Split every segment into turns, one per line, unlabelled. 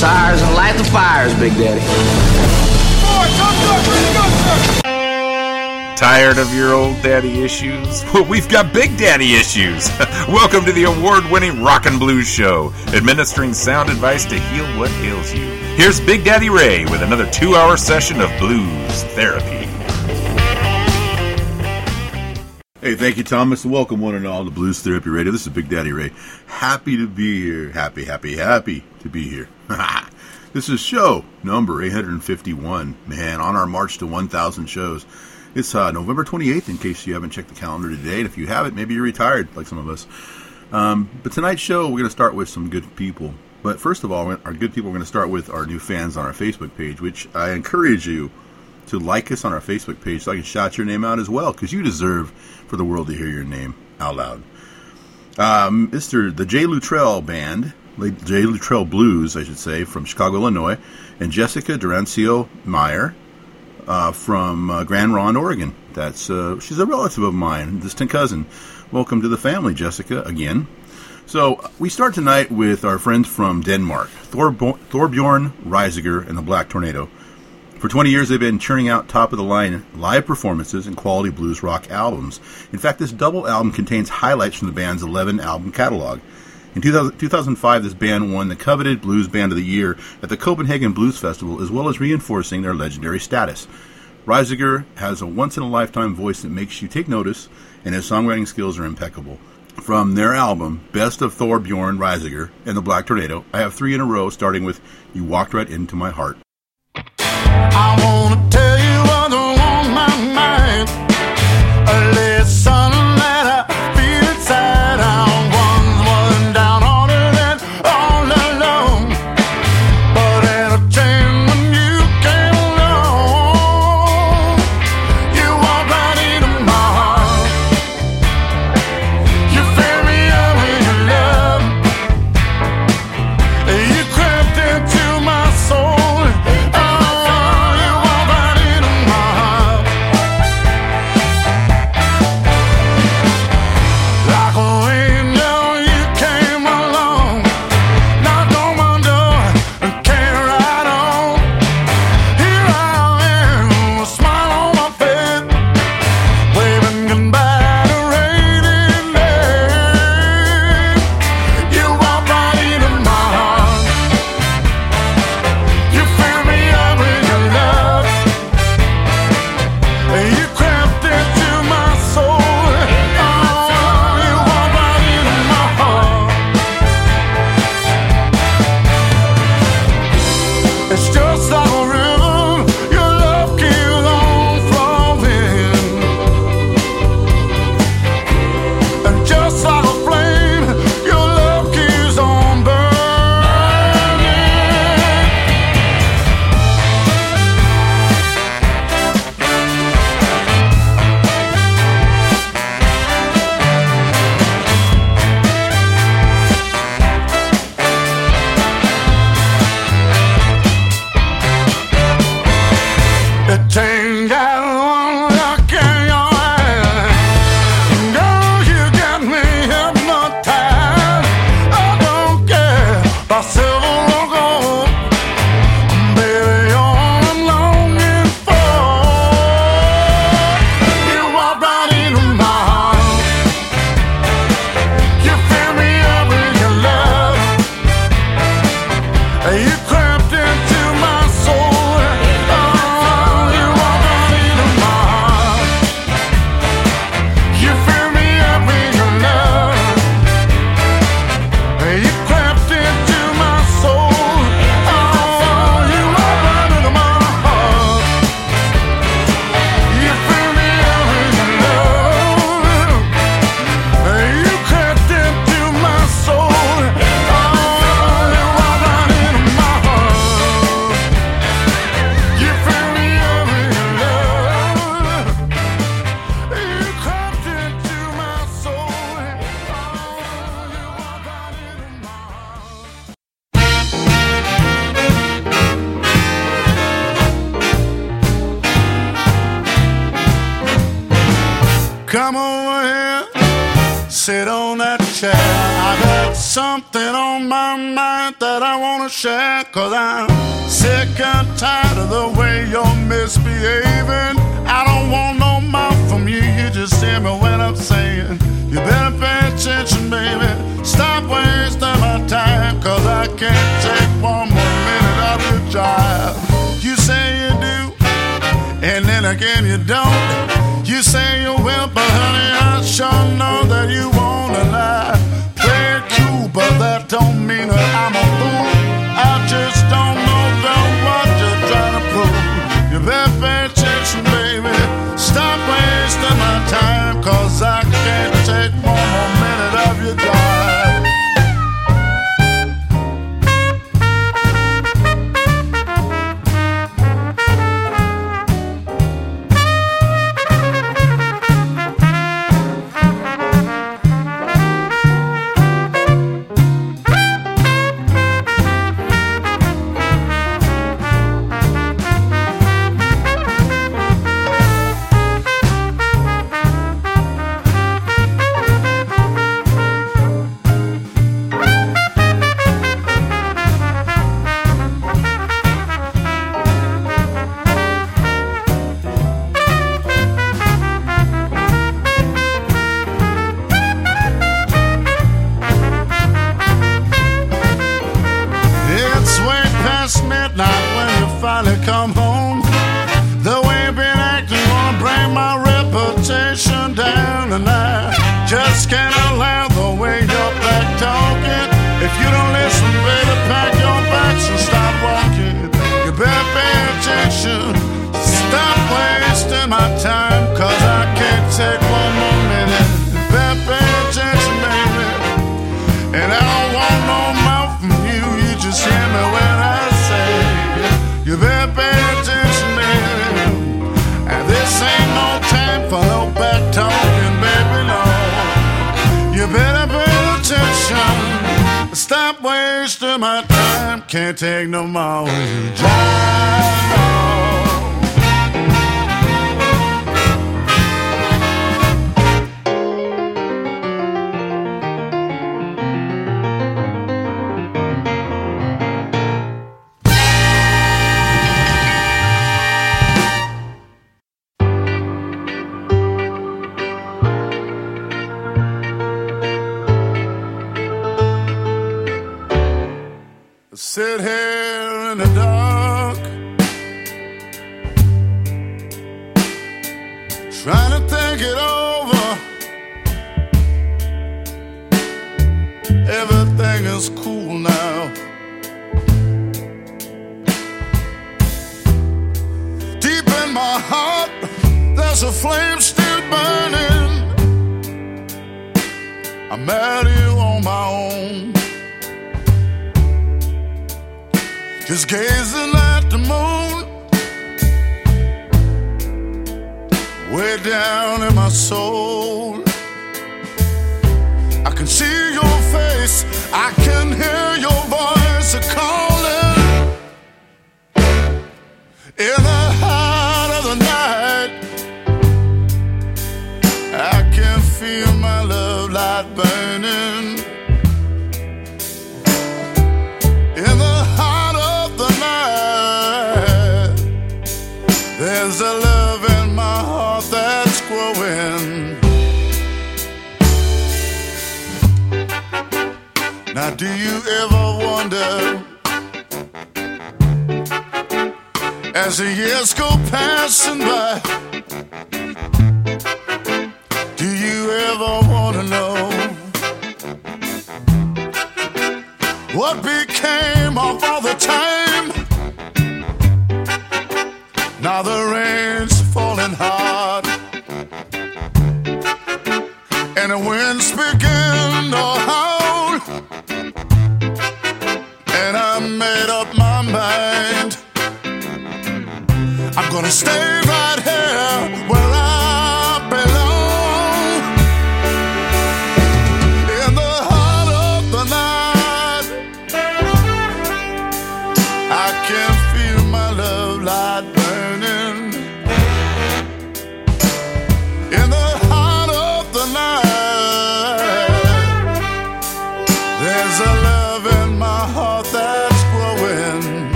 tires and light the fires, Big Daddy.
Tired of your old daddy issues? Well, we've got big daddy issues. Welcome to the award winning Rock and Blues Show, administering sound advice to heal what ails you. Here's Big Daddy Ray with another two hour session of blues therapy.
Hey, thank you, Thomas. Welcome, one and all, to Blues Therapy Radio. This is Big Daddy Ray. Happy to be here. Happy, happy, happy to be here. this is show number 851, man, on our march to 1,000 shows. It's uh, November 28th, in case you haven't checked the calendar today. And if you haven't, maybe you're retired, like some of us. Um, but tonight's show, we're going to start with some good people. But first of all, our good people, we're going to start with our new fans on our Facebook page, which I encourage you to like us on our Facebook page so I can shout your name out as well, because you deserve for the world to hear your name out loud. Um, Mr. The J. Luttrell Band, J. Luttrell Blues, I should say, from Chicago, Illinois, and Jessica Durancio Meyer, uh, from uh, Grand Ronde, Oregon. That's uh, she's a relative of mine, distant cousin. Welcome to the family, Jessica, again. So we start tonight with our friends from Denmark, Thorb- Thorbjorn Reisiger and the Black Tornado. For 20 years, they've been churning out top of the line live performances and quality blues rock albums. In fact, this double album contains highlights from the band's 11 album catalog. In 2000, 2005, this band won the coveted Blues Band of the Year at the Copenhagen Blues Festival, as well as reinforcing their legendary status. Reisiger has a once in a lifetime voice that makes you take notice, and his songwriting skills are impeccable. From their album, Best of Thorbjorn Reisiger and the Black Tornado, I have three in a row, starting with You Walked Right Into My Heart.
I wanna tell you what's on my mind.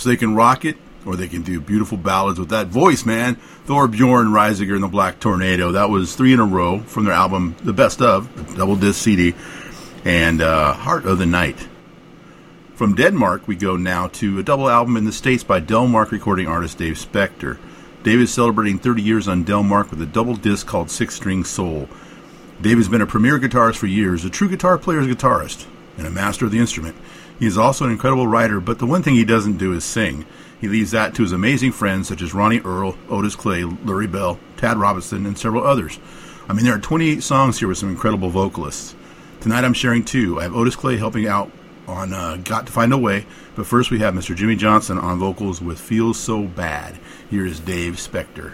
Yes, they can rock it, or they can do beautiful ballads with that voice, man. Thor Bjorn Reisiger and the Black Tornado. That was three in a row from their album, The Best of, double disc CD, and uh, Heart of the Night. From Denmark, we go now to a double album in the States by Delmark recording artist Dave Spector. Dave is celebrating 30 years on Delmark with a double disc called Six String Soul. Dave has been a premier guitarist for years, a true guitar player's guitarist, and a master of the instrument. He is also an incredible writer, but the one thing he doesn't do is sing. He leaves that to his amazing friends such as Ronnie Earl, Otis Clay, Lurrie Bell, Tad Robinson, and several others. I mean, there are 28 songs here with some incredible vocalists. Tonight I'm sharing two. I have Otis Clay helping out on uh, Got to Find a Way, but first we have Mr. Jimmy Johnson on vocals with Feels So Bad. Here is Dave Spector.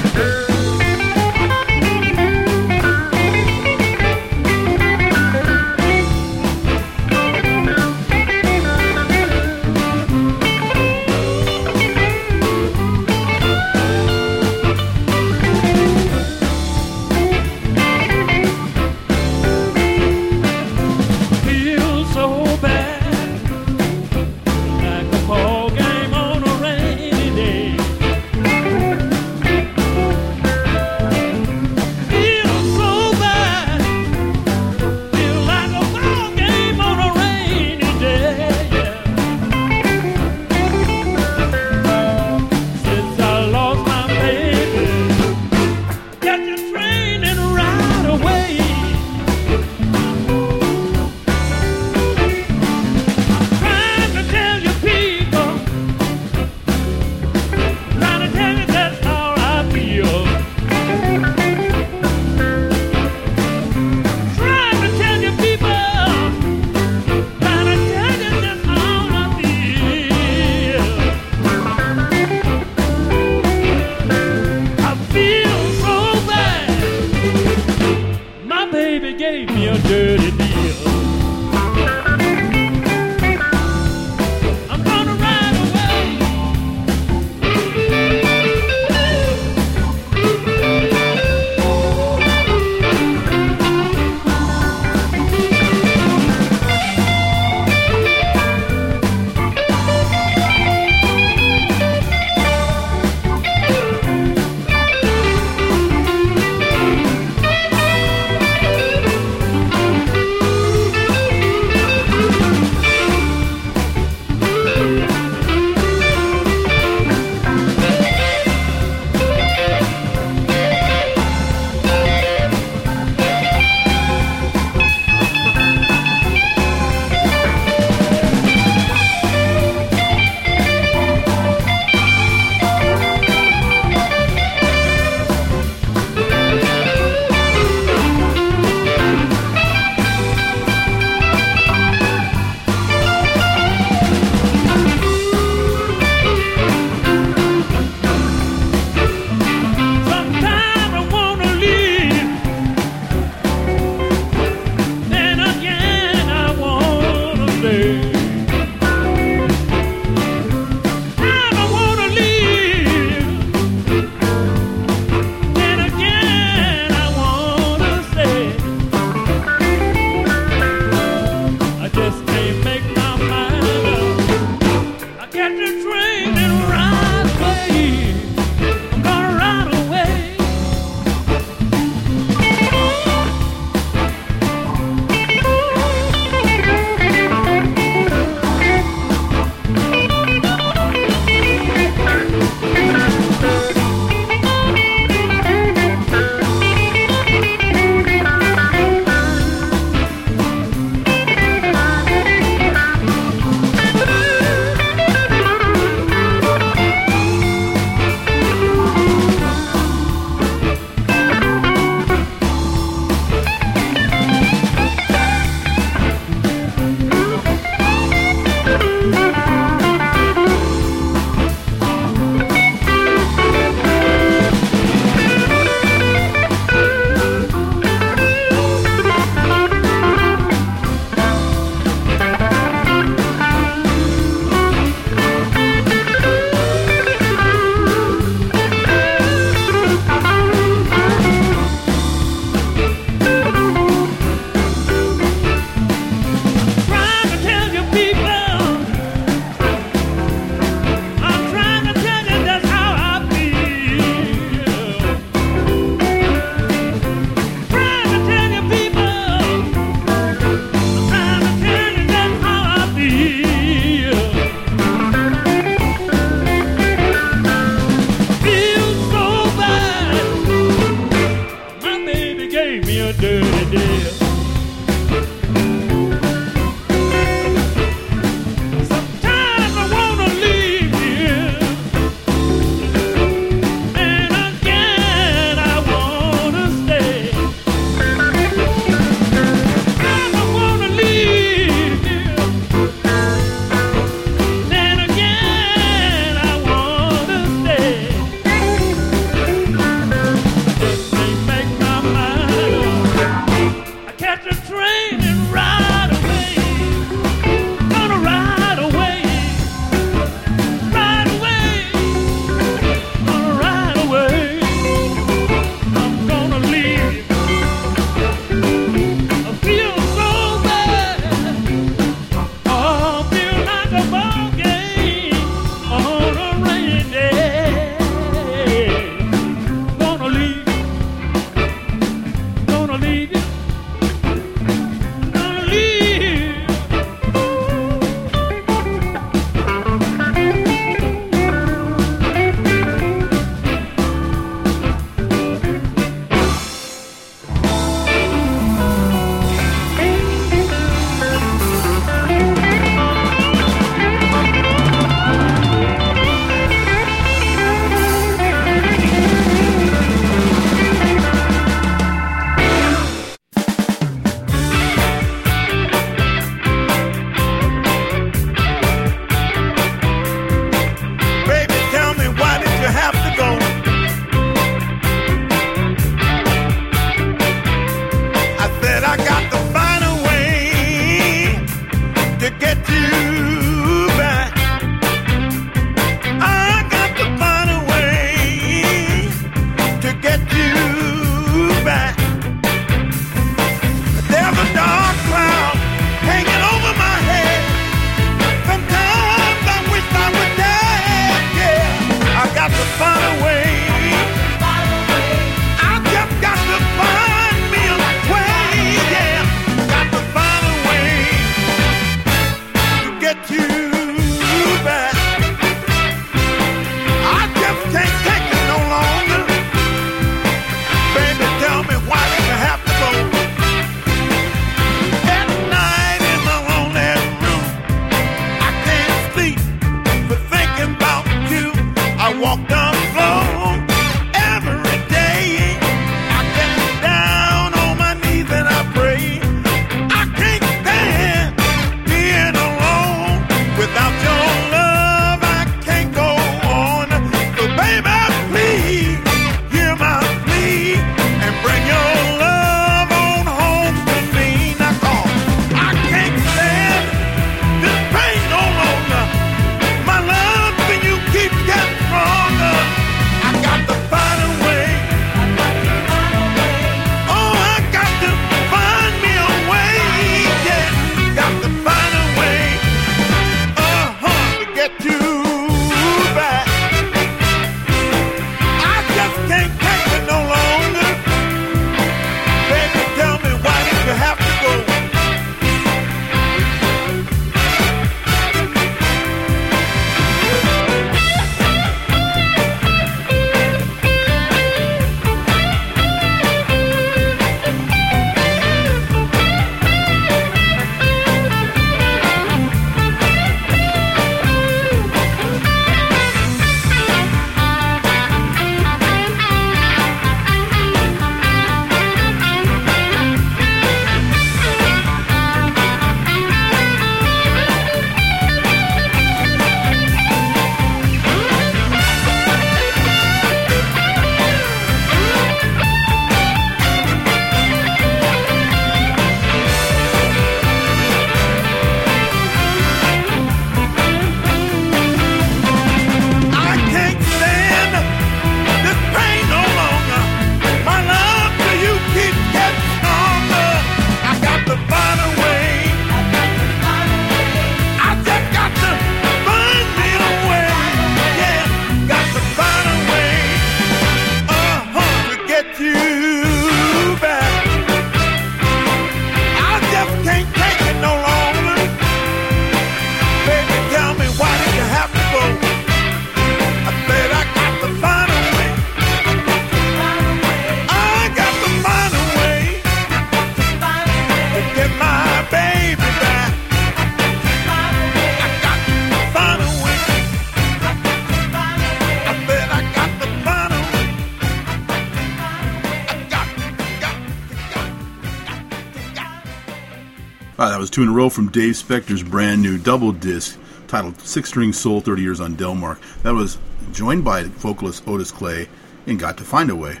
Two in a row from Dave Spector's brand new double disc titled Six String Soul 30 Years on Delmark. That was joined by vocalist Otis Clay and Got to Find a Way.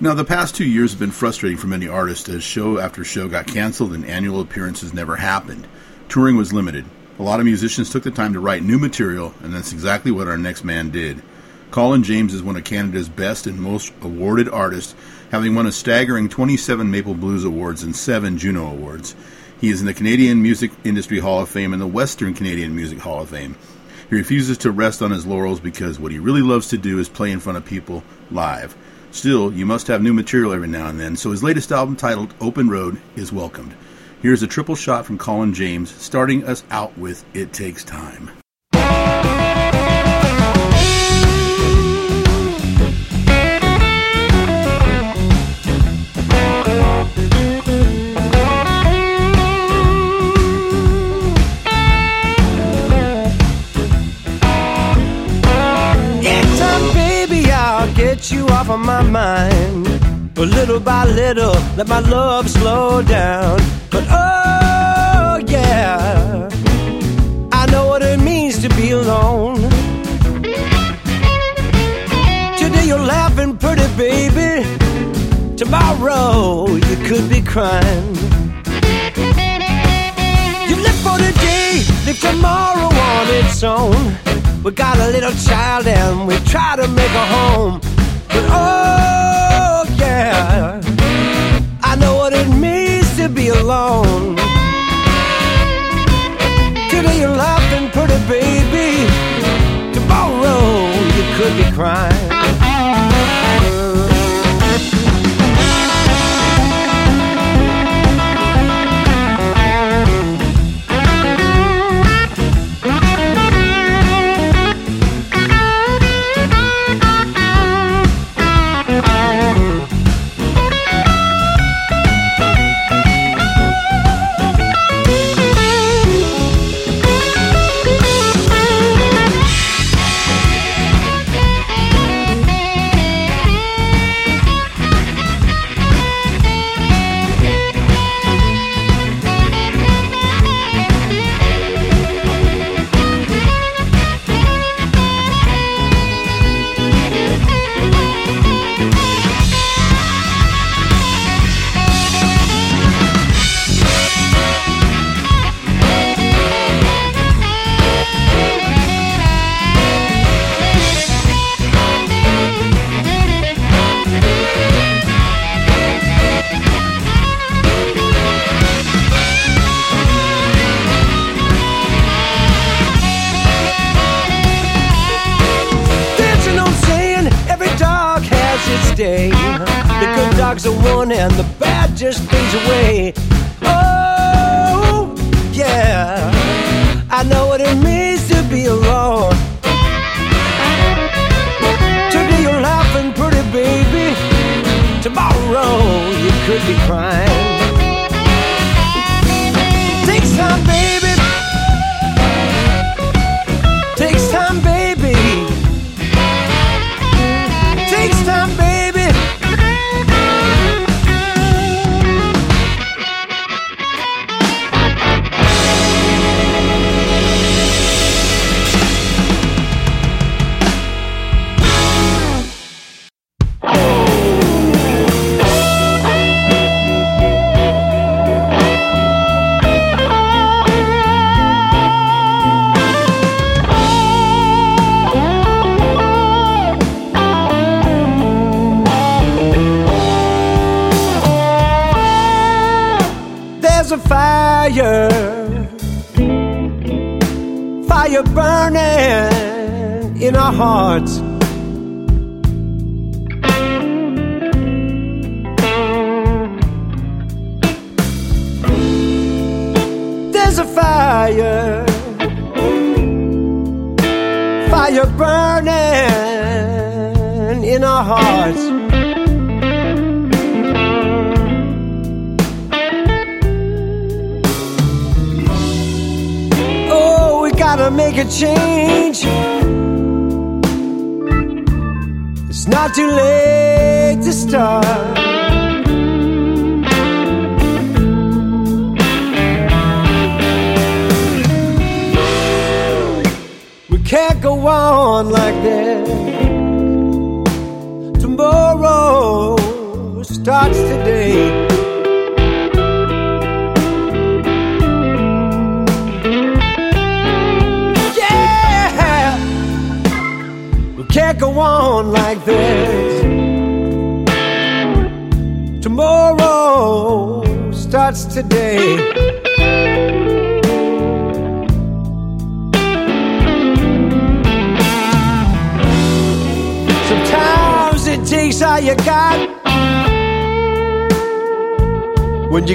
Now, the past two years have been frustrating for many artists as show after show got canceled and annual appearances never happened. Touring was limited. A lot of musicians took the time to write new material, and that's exactly what our next man did. Colin James is one of Canada's best and most awarded artists, having won a staggering 27 Maple Blues Awards and 7 Juno Awards. He is in the Canadian Music Industry Hall of Fame and the Western Canadian Music Hall of Fame. He refuses to rest on his laurels because what he really loves to do is play in front of people live. Still, you must have new material every now and then, so his latest album titled Open Road is welcomed. Here's a triple shot from Colin James, starting us out with It Takes Time.
Get you off of my mind. But little by little, let my love slow down. But oh, yeah, I know what it means to be alone. Today you're laughing pretty, baby. Tomorrow you could be crying. You live for today, live tomorrow on its own. We got a little child and we try to make a home. But oh, yeah, I know what it means to be alone. Today you're laughing pretty, baby. Tomorrow you could be crying.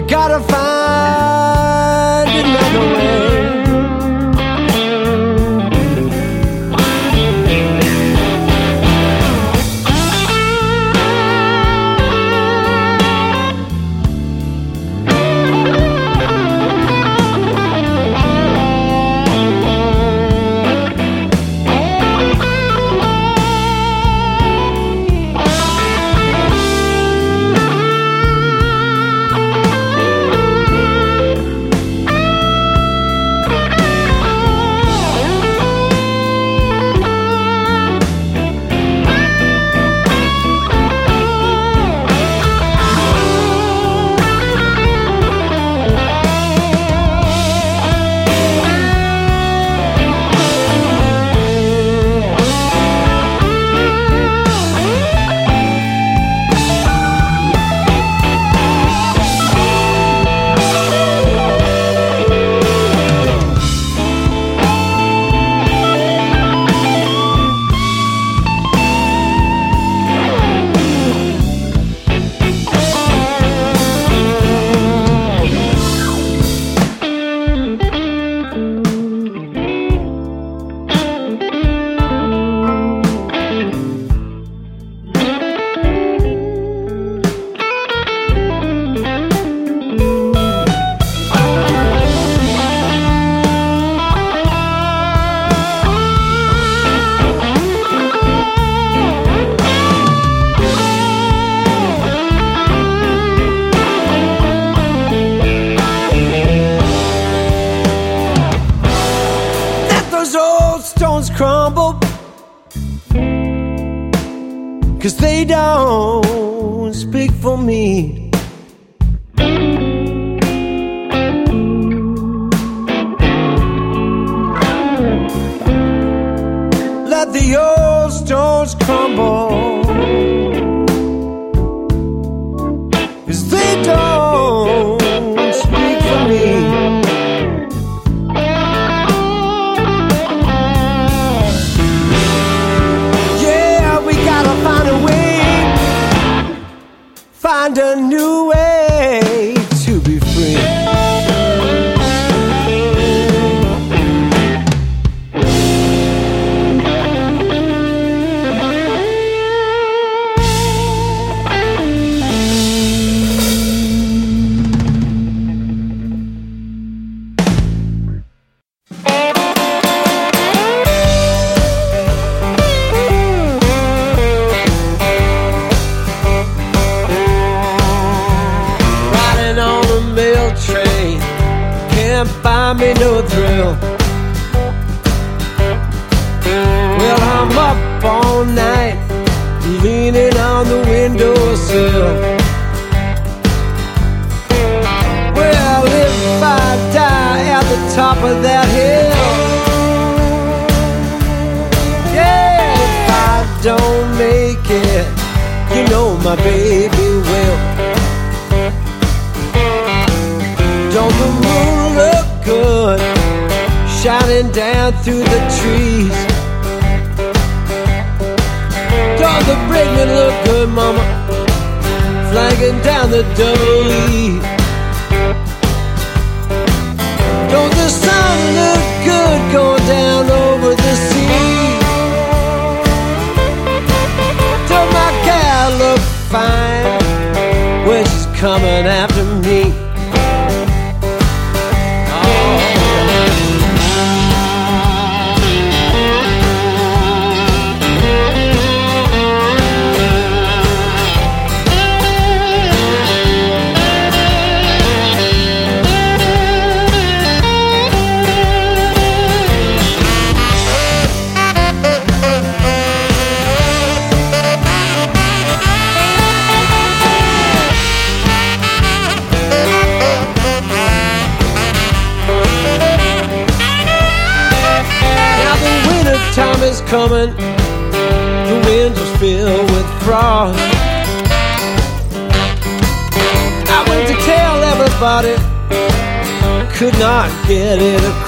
Gotta find another way.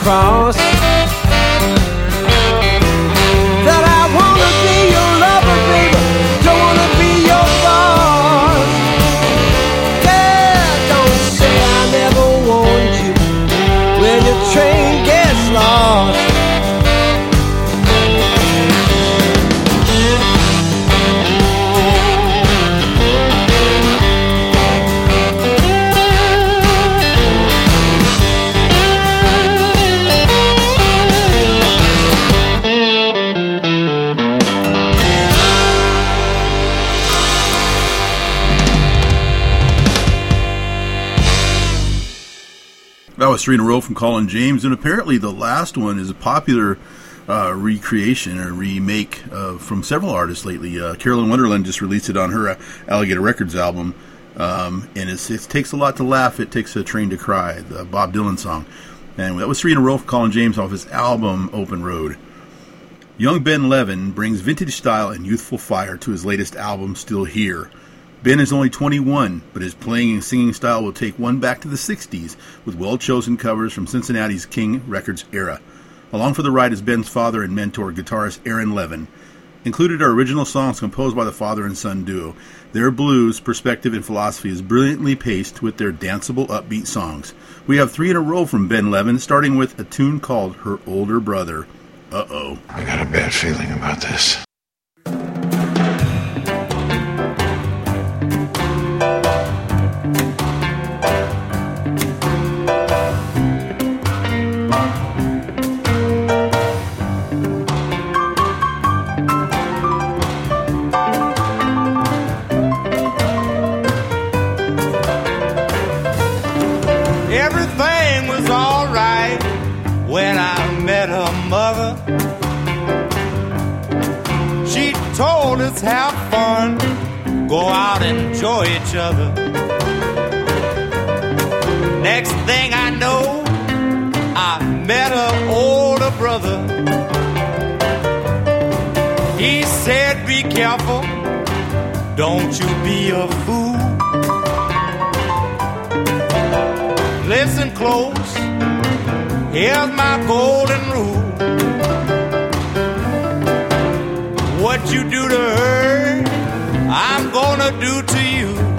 Across.
Three in a row from Colin James, and apparently the last one is a popular uh, recreation or remake uh, from several artists lately. Uh, Carolyn Wonderland just released it on her uh, Alligator Records album, um, and it takes a lot to laugh. It takes a train to cry, the Bob Dylan song. And that was three in a row from Colin James off his album Open Road. Young Ben Levin brings vintage style and youthful fire to his latest album, Still Here. Ben is only 21, but his playing and singing style will take one back to the 60s with well chosen covers from Cincinnati's King Records era. Along for the ride is Ben's father and mentor, guitarist Aaron Levin. Included are original songs composed by the father and son duo. Their blues, perspective, and philosophy is brilliantly paced with their danceable, upbeat songs. We have three in a row from Ben Levin, starting with a tune called Her Older Brother. Uh oh.
I got a bad feeling about this.
Us have fun, go out and enjoy each other. Next thing I know, I met her older brother. He said, Be careful, don't you be a fool. Listen close. Here's my golden rule. What you do to her, I'm gonna do to you.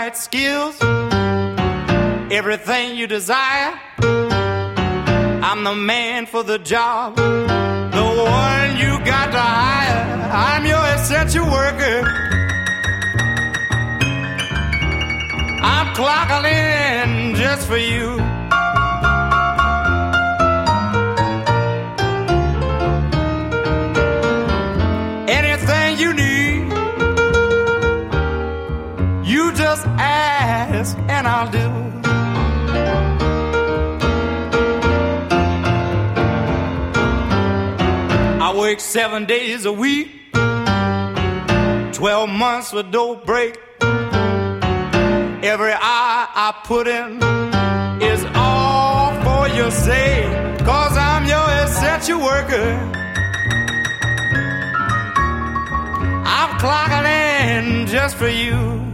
right skills, everything you desire. I'm the man for the job, the one you got to hire. I'm your essential worker. I'm clocking in just for you. can I do. I work seven days a week, 12 months with no break. Every hour I put in is all for your sake, cause I'm your essential worker. I'm clocking in just for you.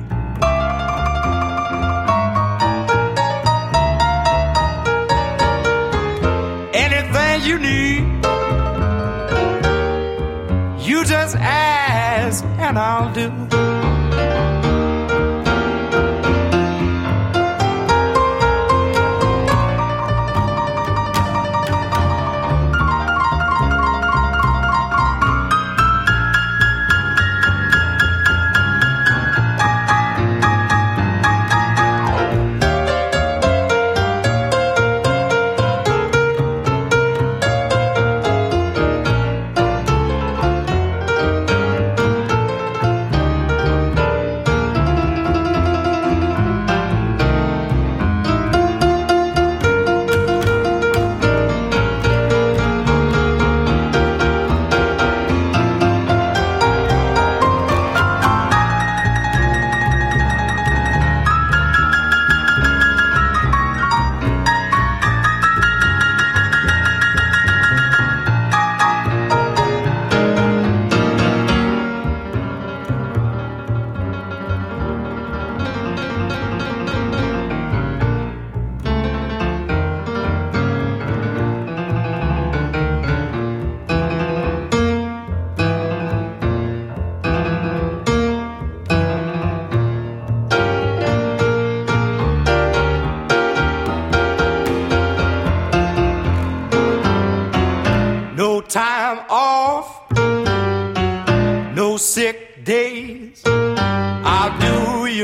you need. You just ask, and I'll do.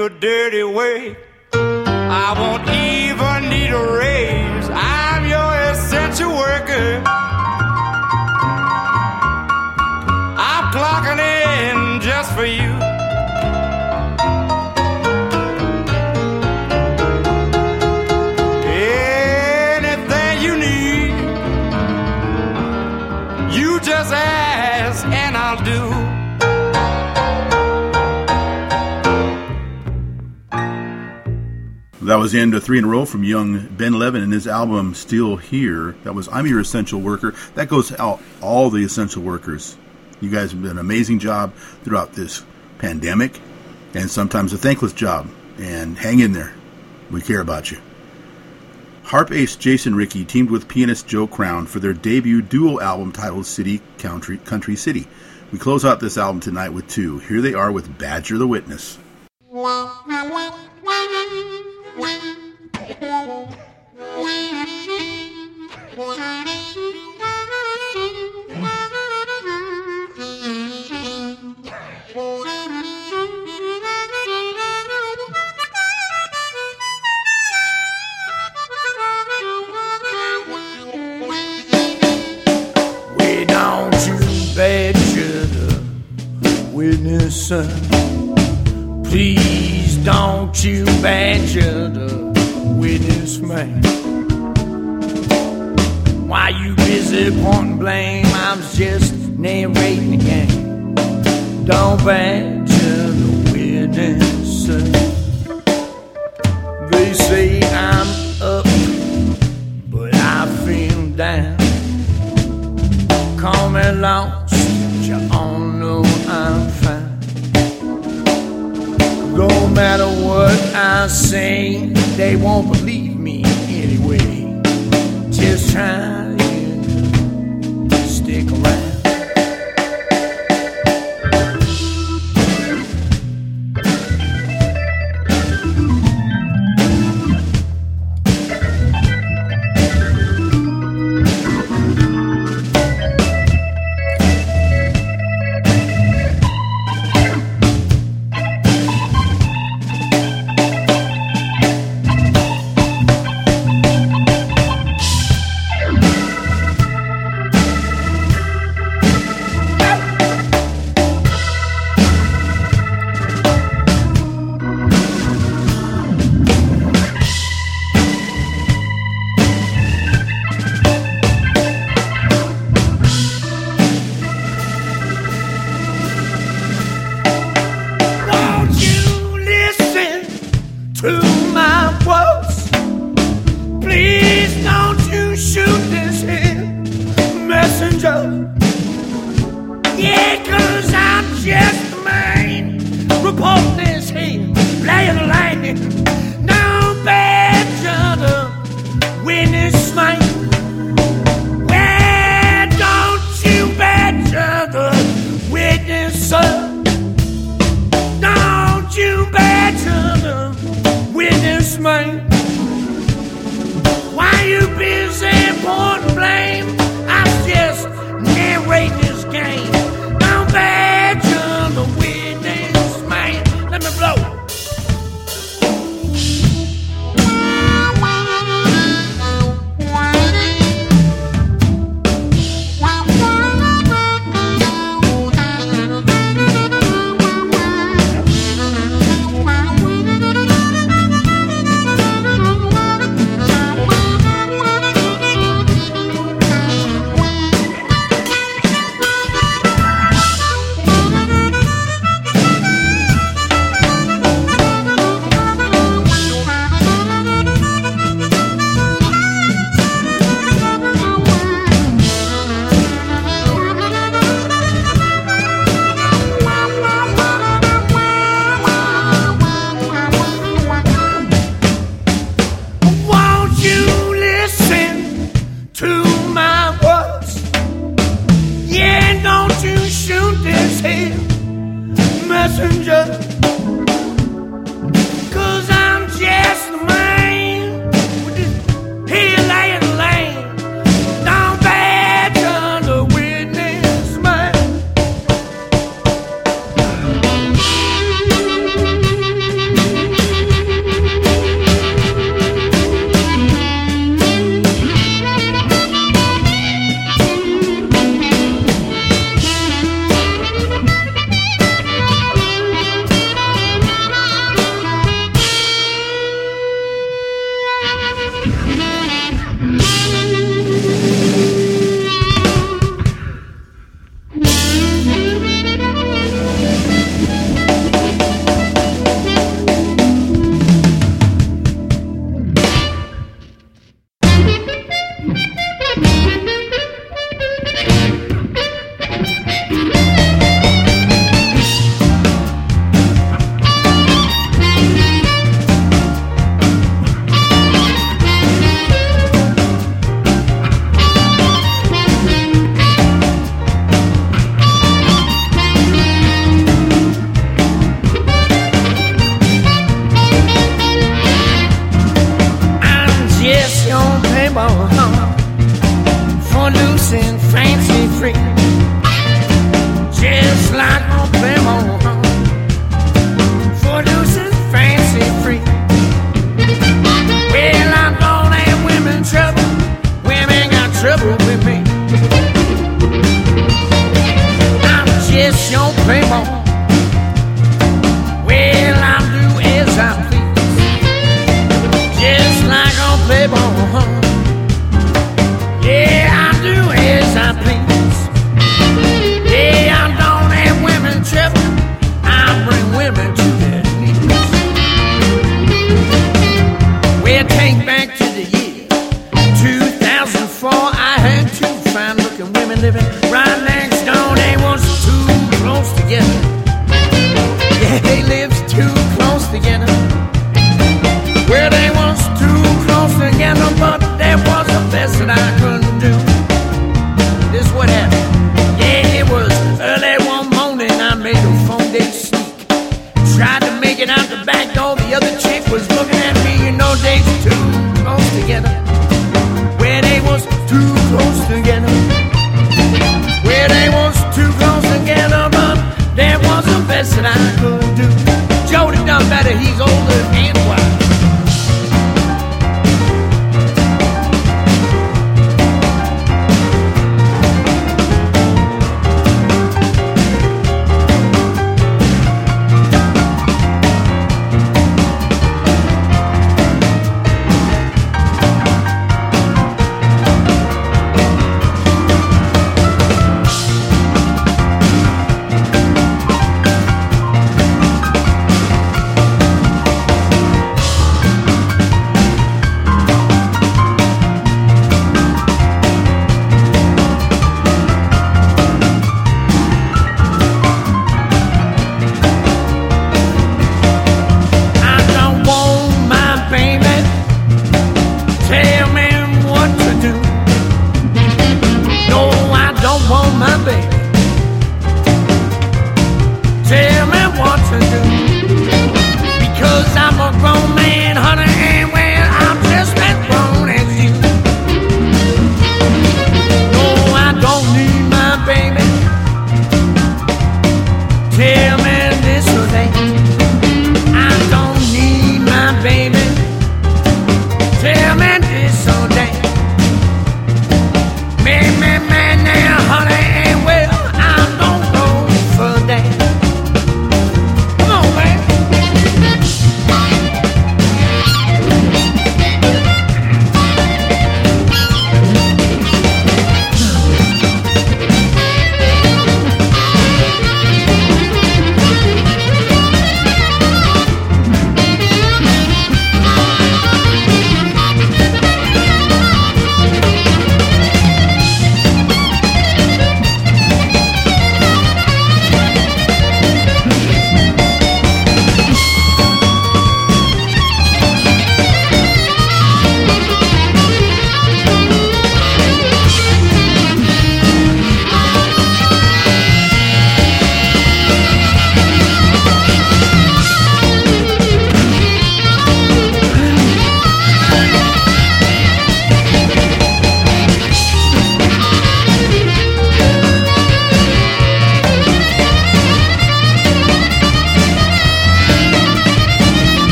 Your dirty way. I won't even need a raise. I'm your essential worker.
Was of three in a row from young Ben Levin and his album Still Here. That was I'm Your Essential Worker. That goes out all the essential workers. You guys have done an amazing job throughout this pandemic and sometimes a thankless job. And hang in there. We care about you. Harp ace Jason Ricci teamed with pianist Joe Krown for their debut duo album titled City Country Country City. We close out this album tonight with two. Here they are with Badger the Witness.
Don't badger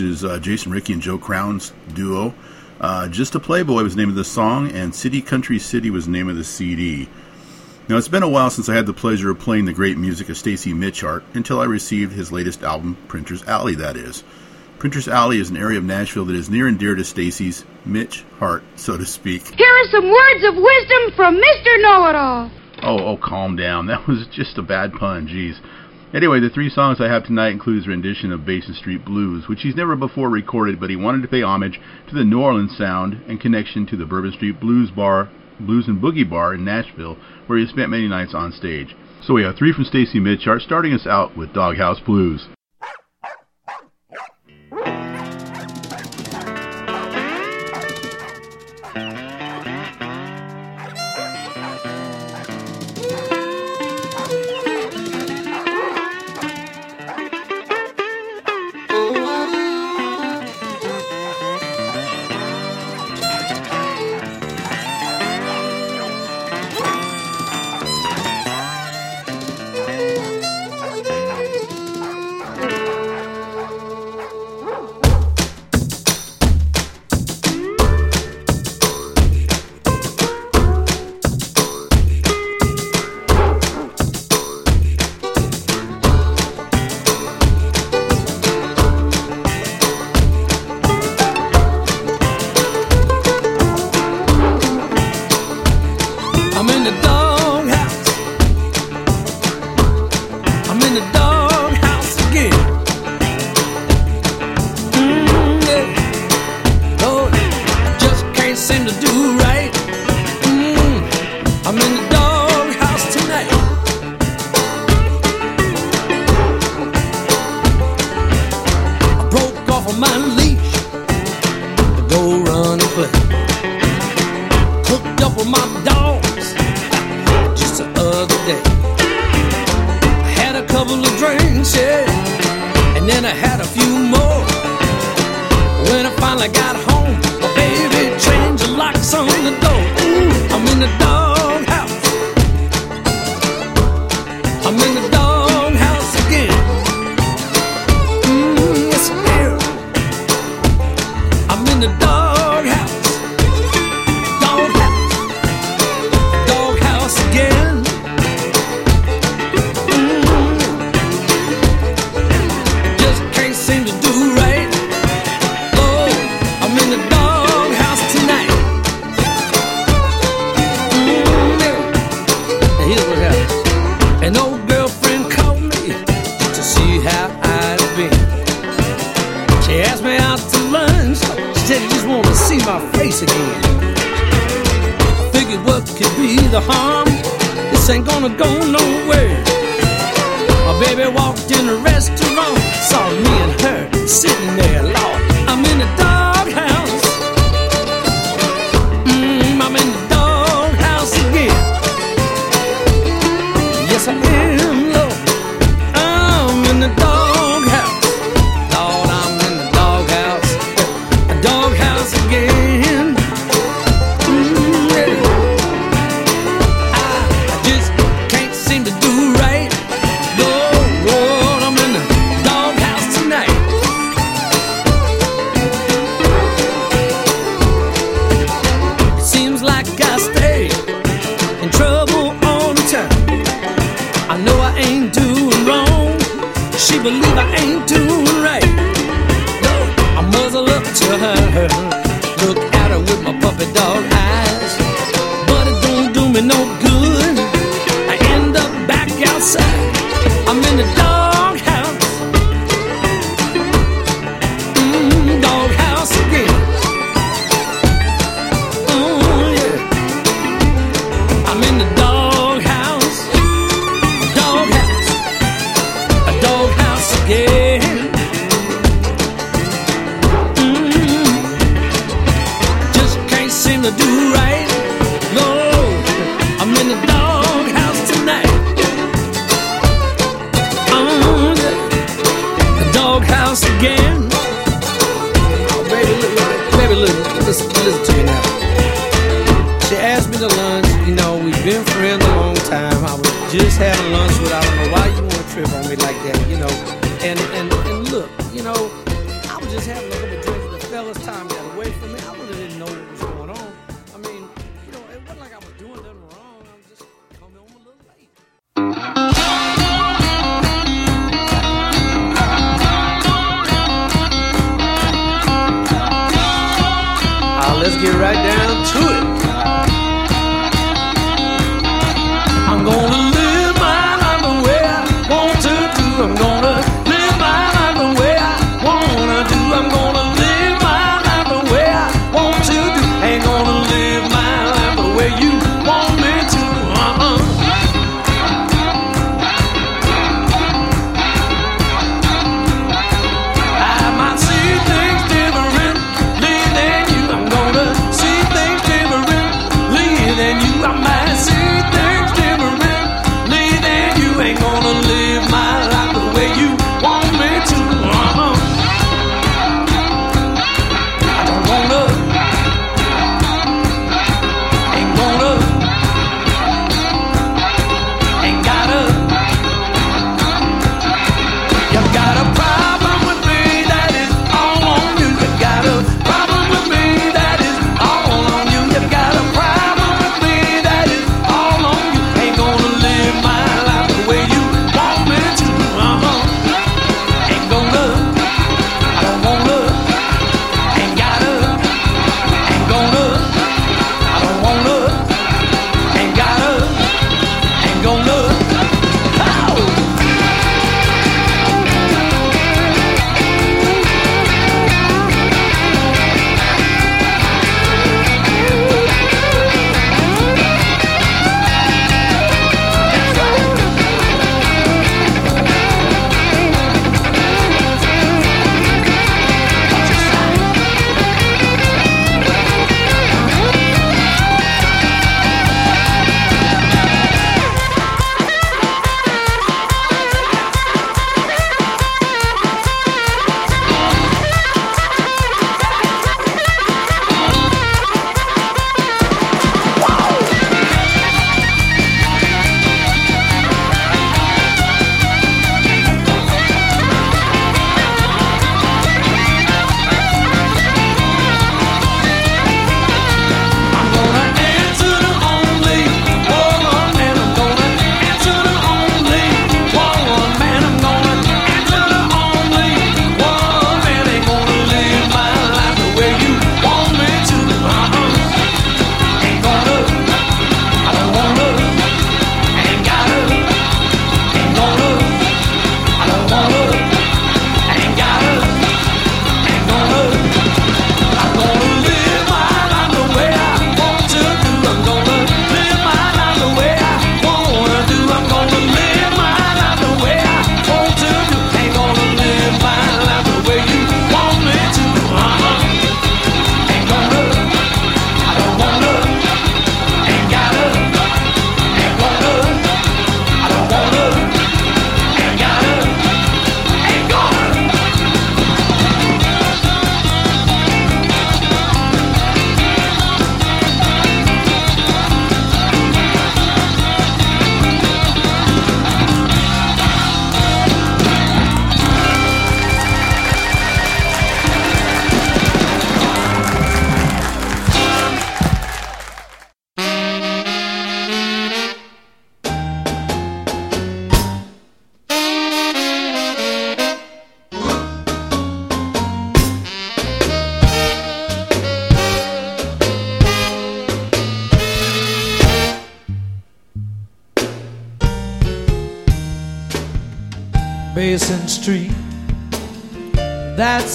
which is uh, Jason Ricci and Joe Krown's duo. Uh, Just a Playboy was the name of the song, and City Country City was the name of the CD. Now, it's been a while since I had the pleasure of playing the great music of Stacy Mitchhart until I received his latest album, Printer's Alley, that is. Printer's Alley is an area of Nashville that is near and dear to Stacy's Mitch heart, so to speak.
Here are some words of wisdom from Mr. Know It All.
Oh, oh, calm down. That was just a bad pun, jeez. Anyway, the three songs I have tonight includes rendition of Basin Street Blues, which he's never before recorded, but he wanted to pay homage to the New Orleans sound and connection to the Bourbon Street Blues Bar, Blues and Boogie Bar in Nashville, where he spent many nights on stage. So we have three from Stacy Mitchhart, starting us out with Doghouse Blues.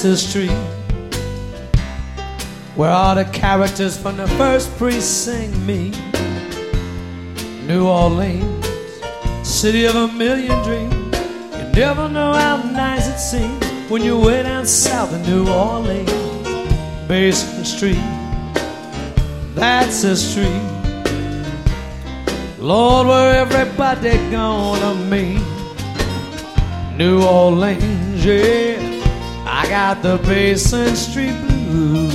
That's street where all the characters from the first precinct meet. New Orleans, city of a million dreams. You never know how nice it seems when you're way down south in New Orleans. Basin Street, that's the street. Lord, where everybody gonna meet. New Orleans, yeah. I got the Basin Street blues.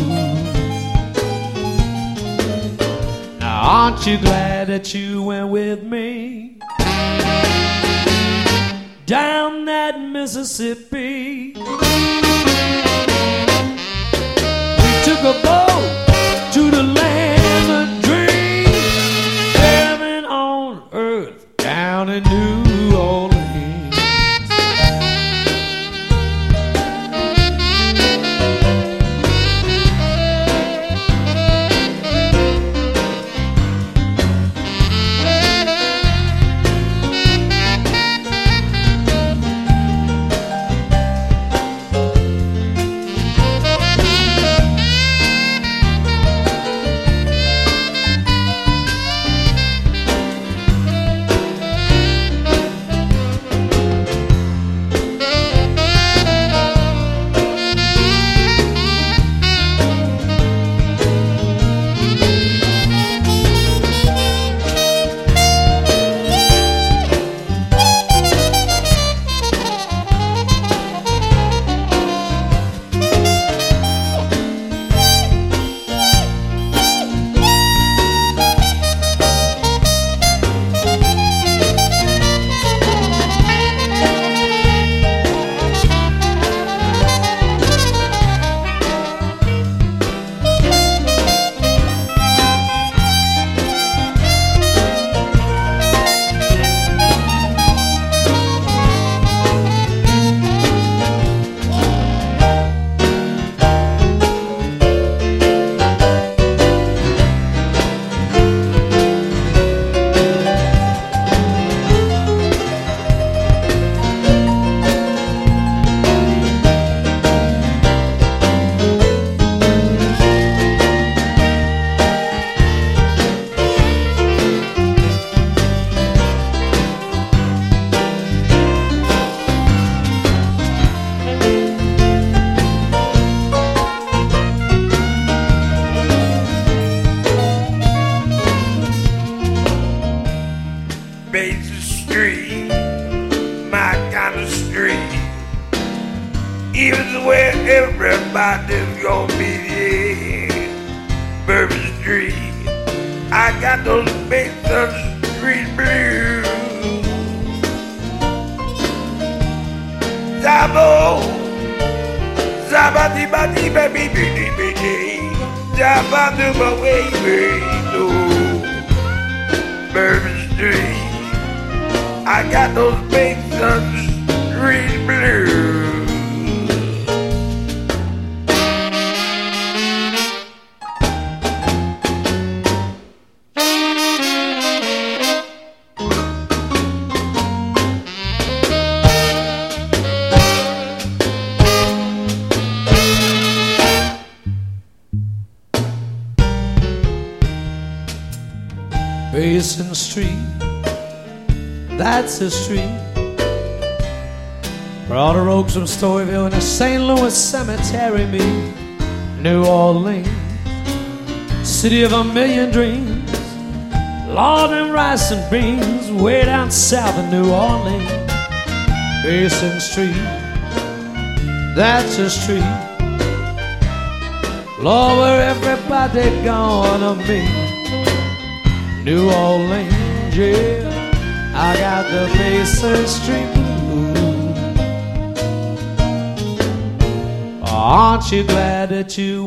Now, aren't you glad that you went with me down that Mississippi? We took a boat Cemetery me New Orleans, city of a million dreams. Lord and rice and beans, way down south of New Orleans. Basin Street, that's the street. Lord, where everybody gonna meet. New Orleans, yeah. I got the Basin Street Aren't you glad that you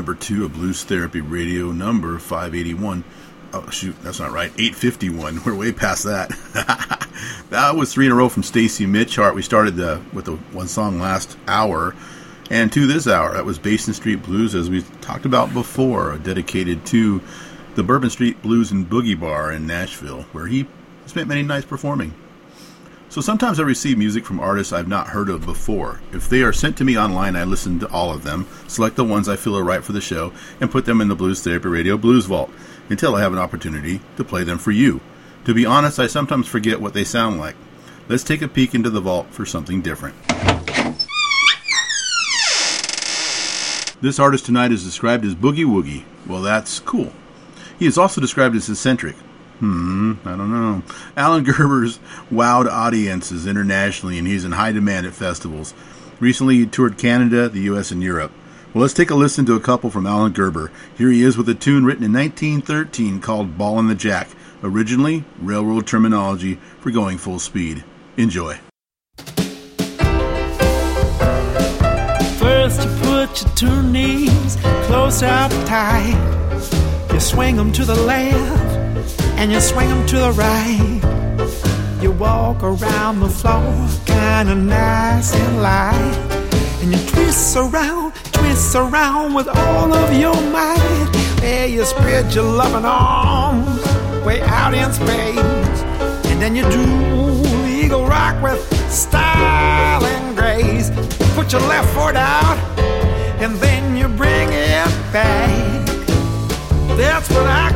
number two of Blues Therapy Radio, number 581. Oh, shoot, that's not right. 851. We're way past that. that was three in a row from Stacy Mitchhart. We started the, with the one song last hour. And to this hour, that was Basin Street Blues, as we talked about before, dedicated to the Bourbon Street Blues and Boogie Bar in Nashville, where he spent many nights performing. So sometimes I receive music from artists I've not heard of before. If they are sent to me online, I listen to all of them, select the ones I feel are right for the show, and put them in the Blues Therapy Radio Blues Vault until I have an opportunity to play them for you. To be honest, I sometimes forget what they sound like. Let's take a peek into the vault for something different. This artist tonight is described as Boogie Woogie. Well, that's cool. He is also described as eccentric. Hmm, I don't know. Alan Gerber's wowed audiences internationally, and he's in high demand at festivals. Recently, he toured Canada, the U.S., and Europe. Well, let's take a listen to a couple from Alan Gerber. Here he is with a tune written in 1913 called Ball in the Jack, originally railroad terminology for going full speed. Enjoy.
First, you put your two knees close up tight. You swing them to the left and you swing them to the right. You walk around the floor, kinda nice and light. And you twist around, twist around with all of your might. There you spread your loving arms way out in space. And then you do eagle rock with style and grace. Put your left foot out, and then you bring it back. That's what I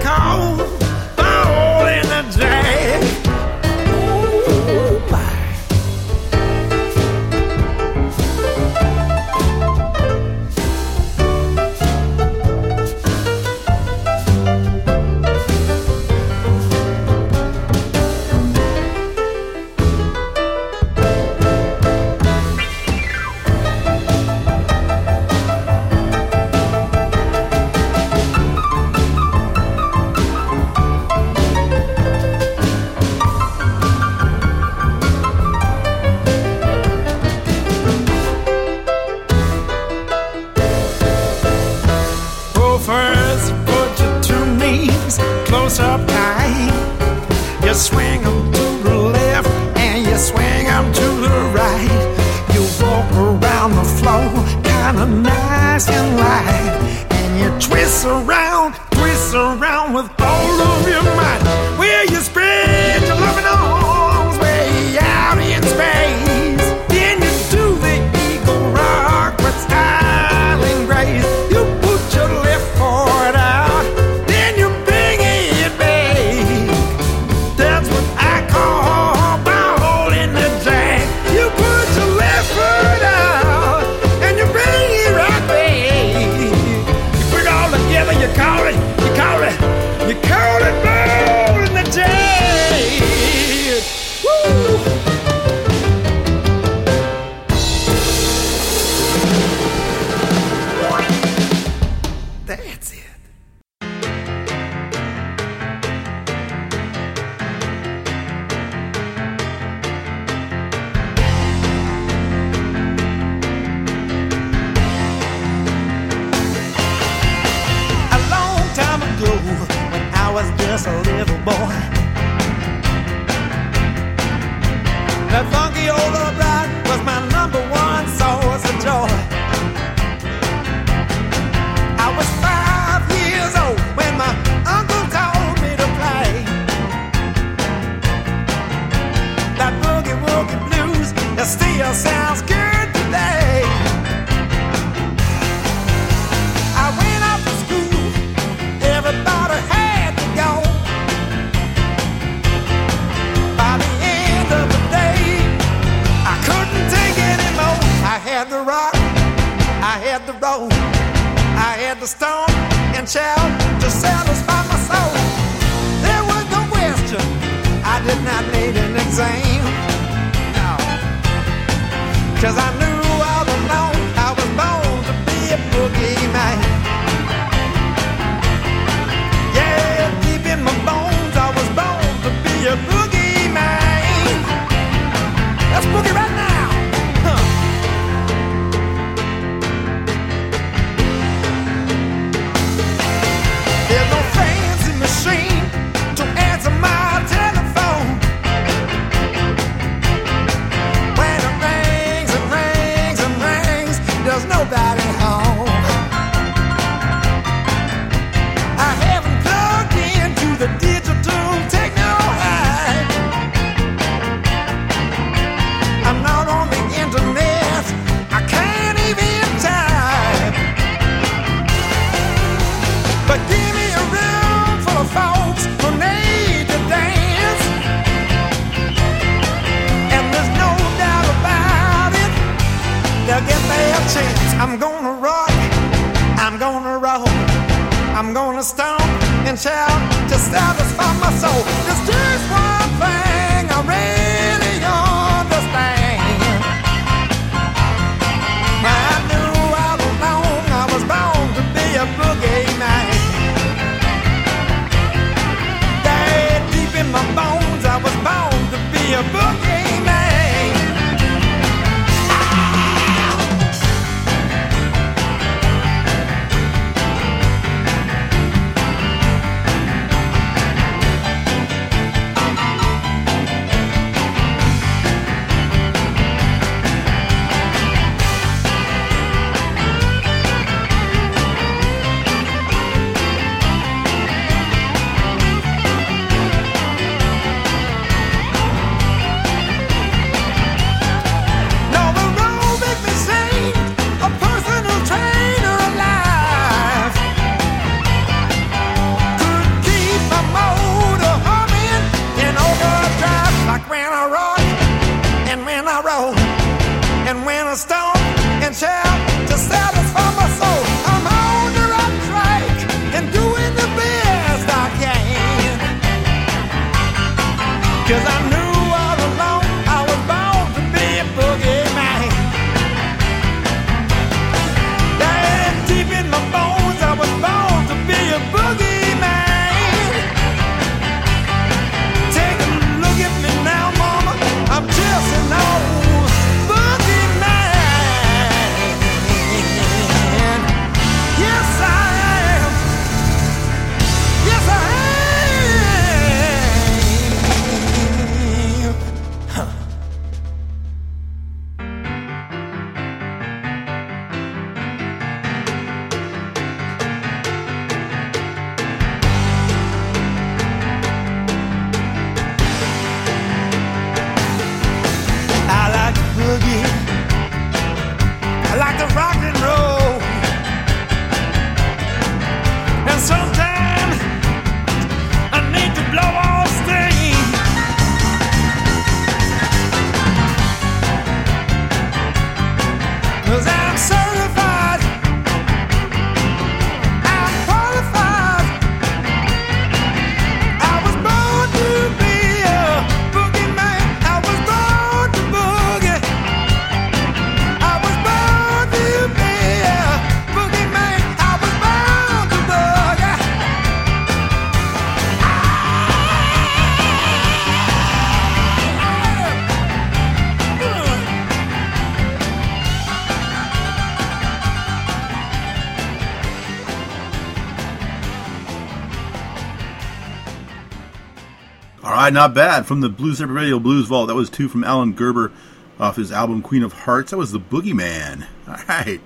not
bad. From the Blues Urban Radio Blues Vault, that was two from Alan Gerber off his album Queen of Hearts. That was The Boogeyman. All right.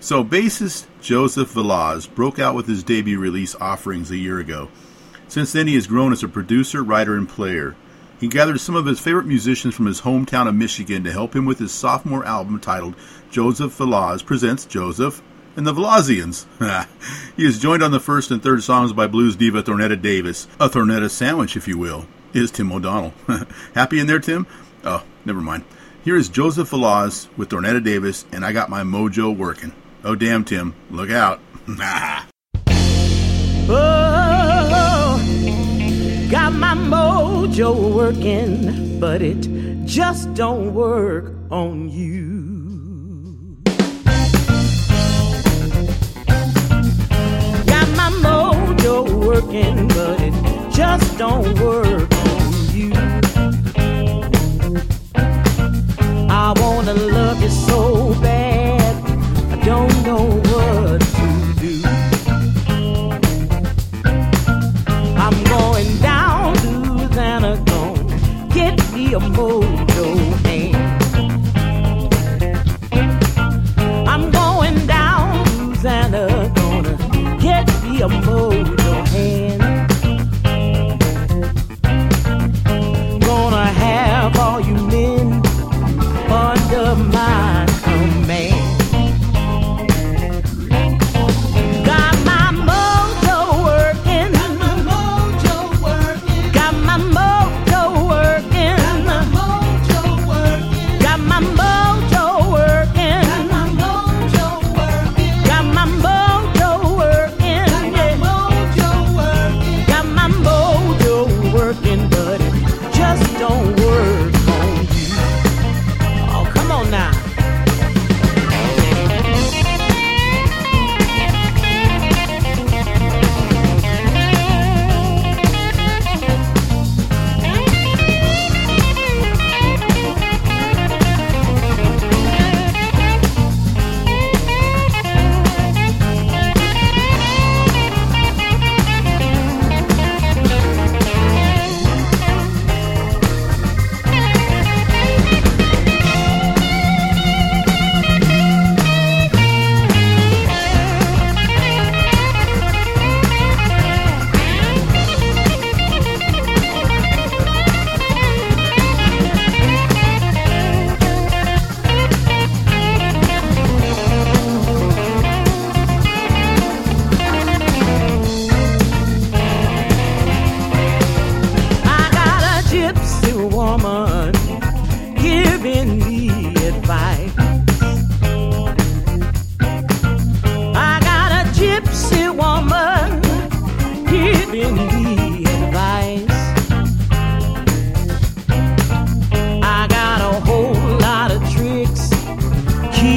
So, bassist Joseph Veloz broke out with his debut release Offerings a year ago. Since then, he has grown as a producer, writer, and player. He gathered some of his favorite musicians from his hometown of Michigan to help him with his sophomore album titled Joseph Veloz Presents Joseph and the Velozians. he is joined on the first and third songs by blues diva Thornetta Davis, a Thornetta sandwich, if you will is Tim O'Donnell. Happy in there, Tim? Oh, never mind. Here is Joseph Veloz with Thornetta Davis, and I got my mojo working. Oh, damn, Tim. Look out.
oh, got my mojo working, but it just don't work on you. Got my mojo working, but it just don't work on you. I wanna love you so bad, I don't know what to do. I'm going down to Xanadu, get me a mojo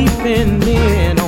keeping men on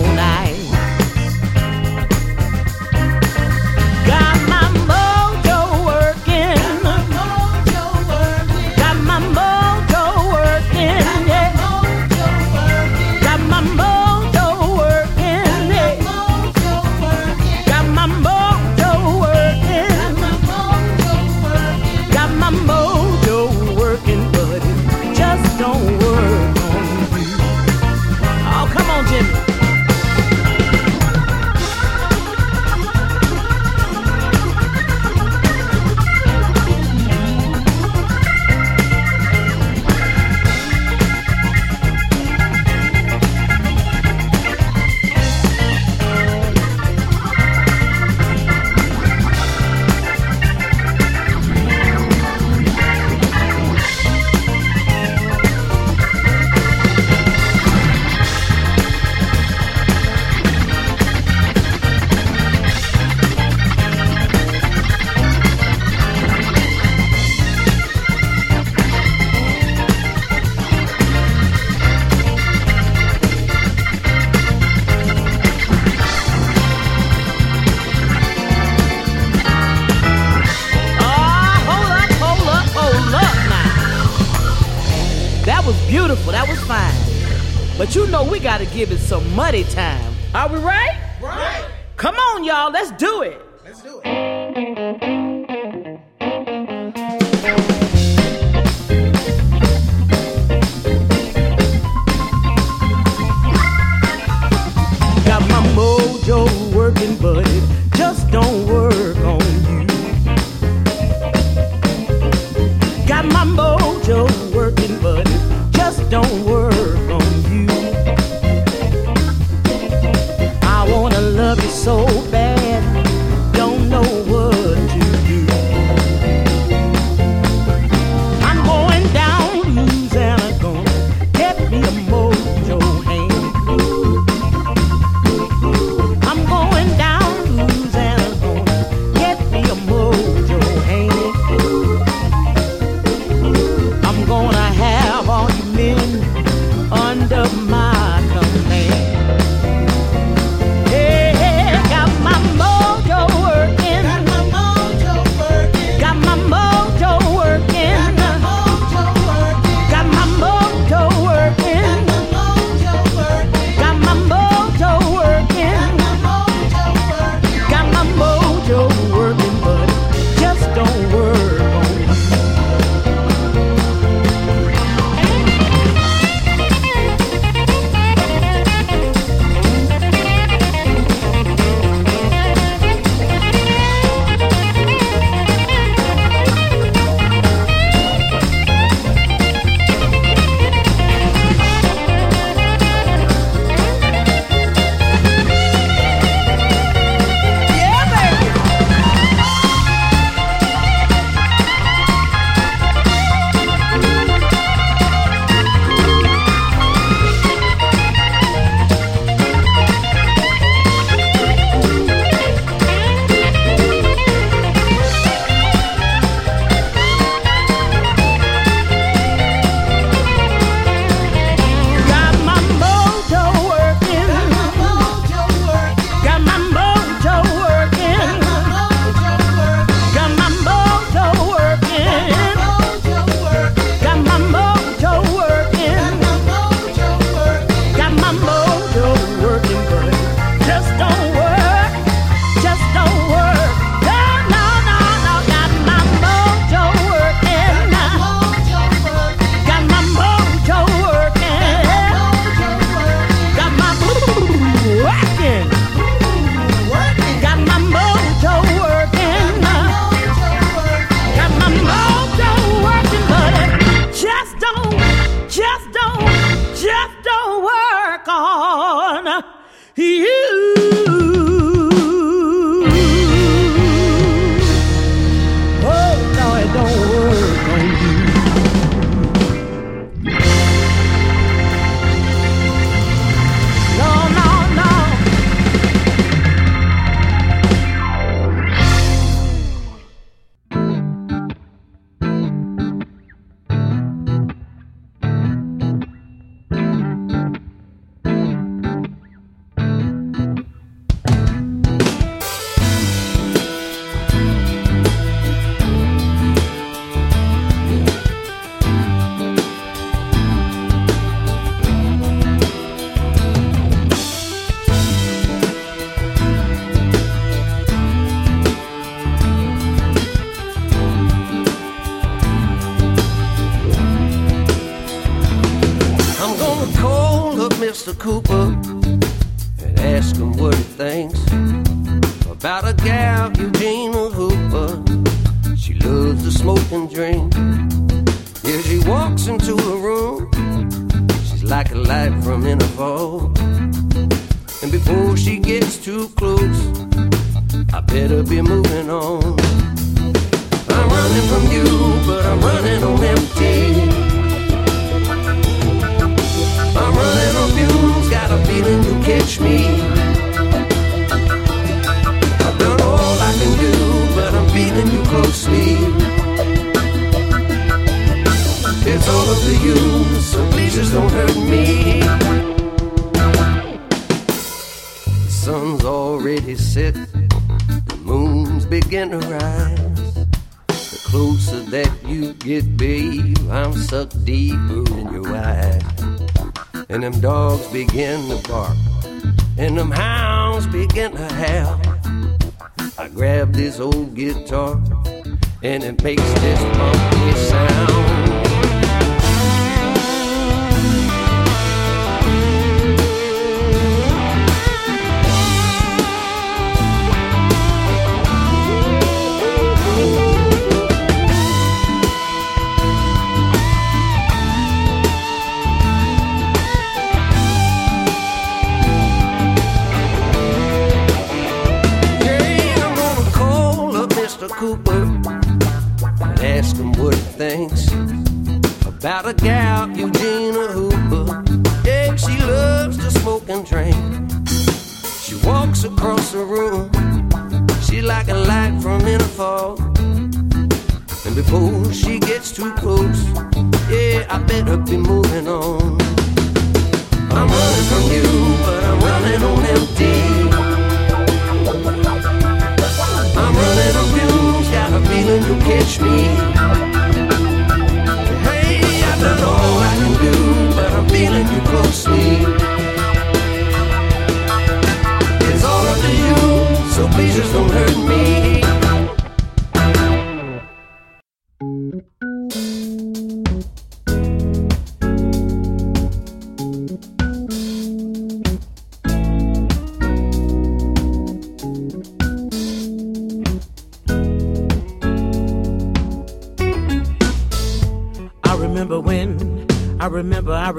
muddy time. Are we right?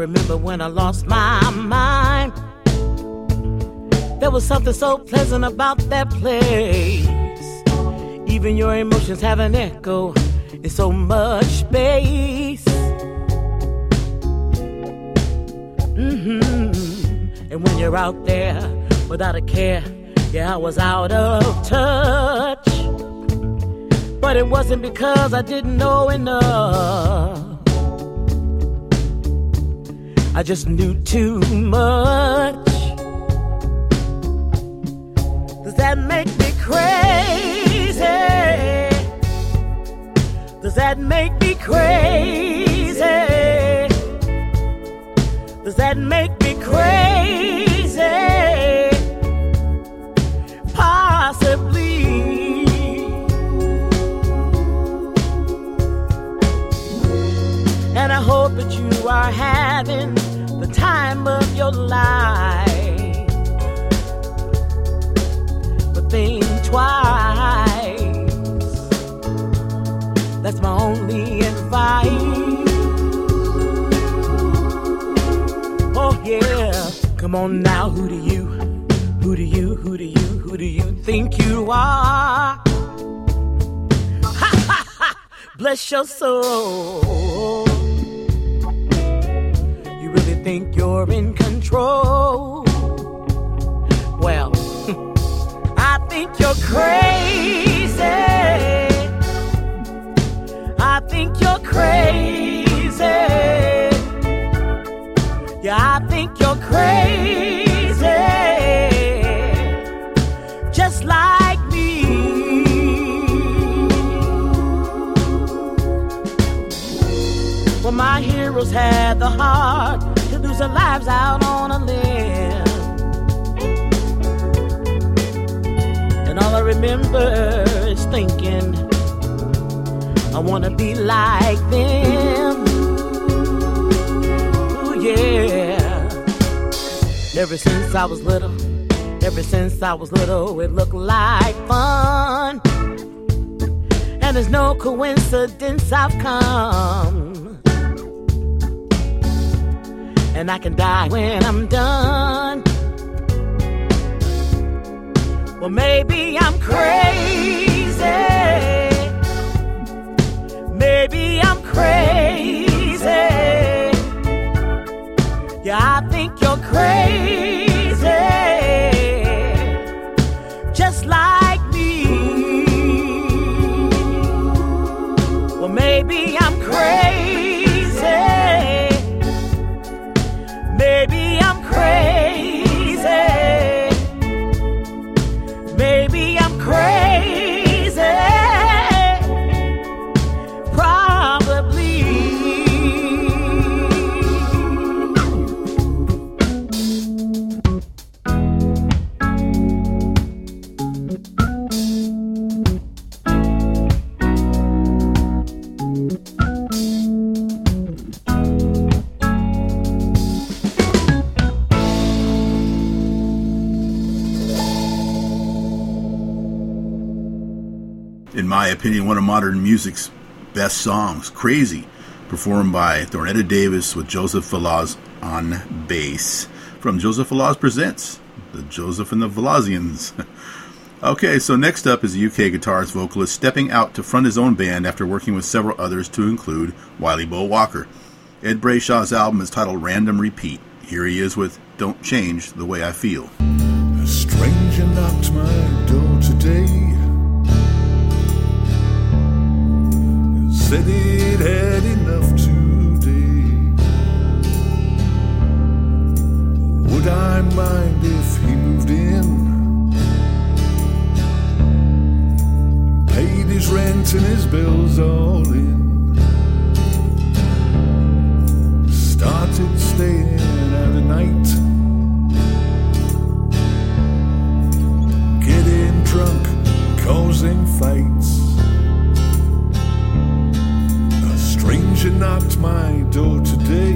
remember when I lost my mind. There was something so pleasant about that place. Even your emotions have an echo in so much space. Mm-hmm. And when you're out there without a care, yeah, I was out of touch. But it wasn't because I didn't know enough. I just knew too much. Does that make me crazy? Does that make me crazy? Does that make me crazy? Possibly. and I hope that you are having your life. But think twice. That's my only advice. Oh, yeah. Come on now, who do you? Who do you, who do you, who do you think you are? Ha ha ha! Bless your soul. Think you're in control? Well, I think you're crazy. I think you're crazy. Yeah, I think you're crazy. Just like me. Well, my heroes had the heart lose their lives out on a limb. And all I remember is thinking, I wanna be like them. Ooh, yeah. Ever since I was little, ever since I was little, it looked like fun. And there's no coincidence I've come. And I can die when I'm done. Well, maybe I'm crazy. Maybe I'm crazy. Yeah, I think you're crazy.
Opinion, one of modern music's best songs, Crazy, performed by Thornetta Davis with Joseph Veloz on bass. From Joseph Veloz Presents, the Joseph and the Velozians. okay, so next up is a UK guitarist vocalist stepping out to front his own band after working with several others to include Wiley Bo Walker. Ed Brayshaw's album is titled Random Repeat. Here he is with Don't Change the Way I Feel.
A stranger knocked my door today. Said it had enough today. Would I mind if he moved in? Paid his rent and his bills all in. Started staying out at night. getting drunk, causing fights. Stranger knocked my door today.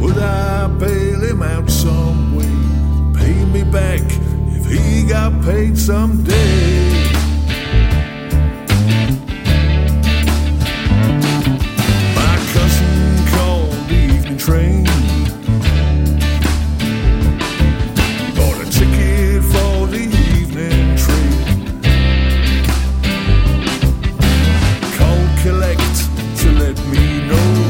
Would I bail him out some way? Pay me back if he got paid someday. My cousin called the evening train. Bought a ticket for the me know.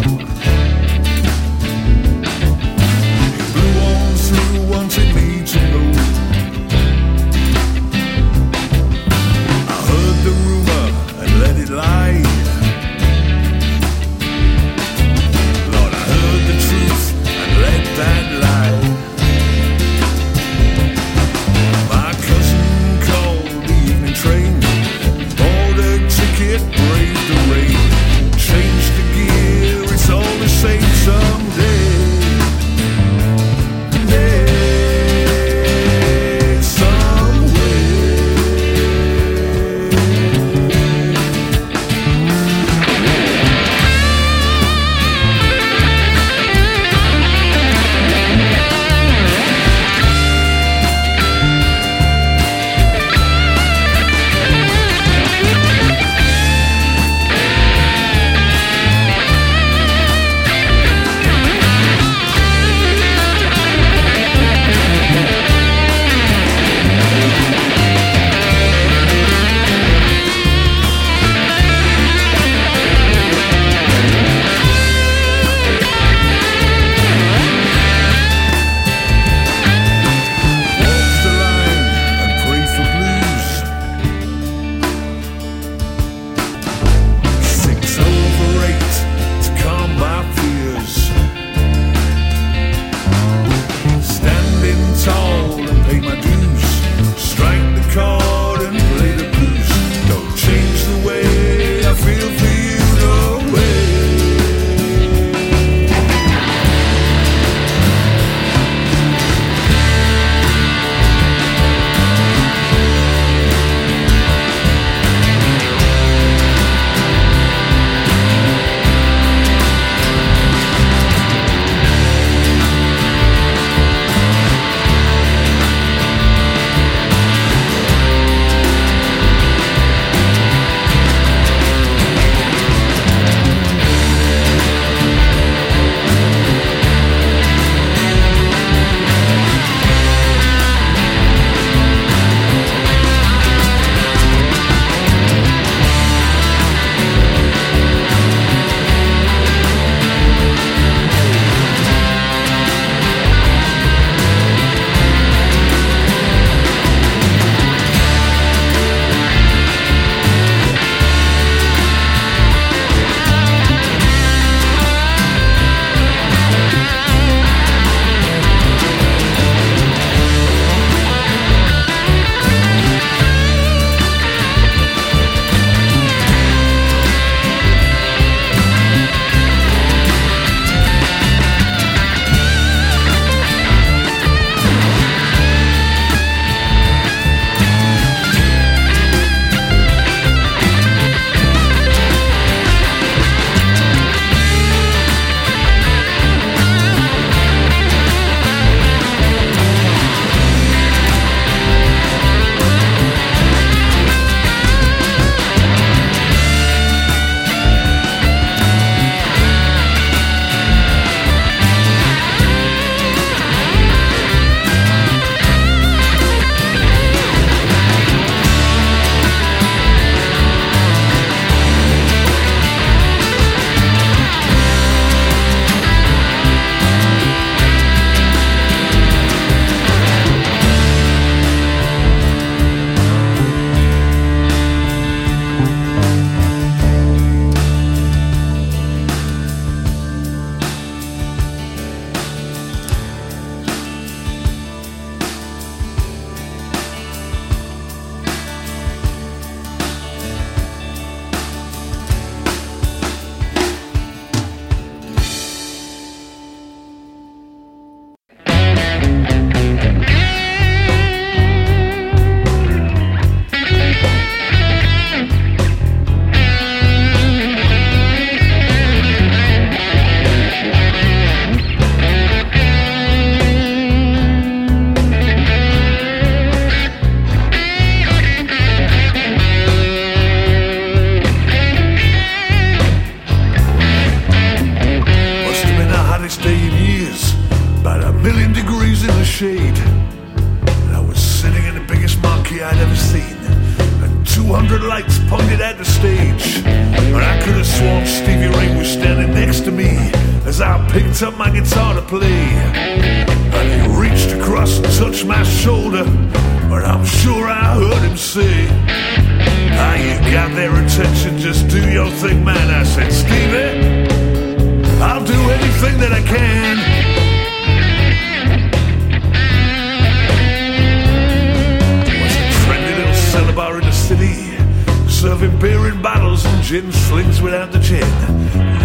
Serving beer in bottles and gin slings without the gin.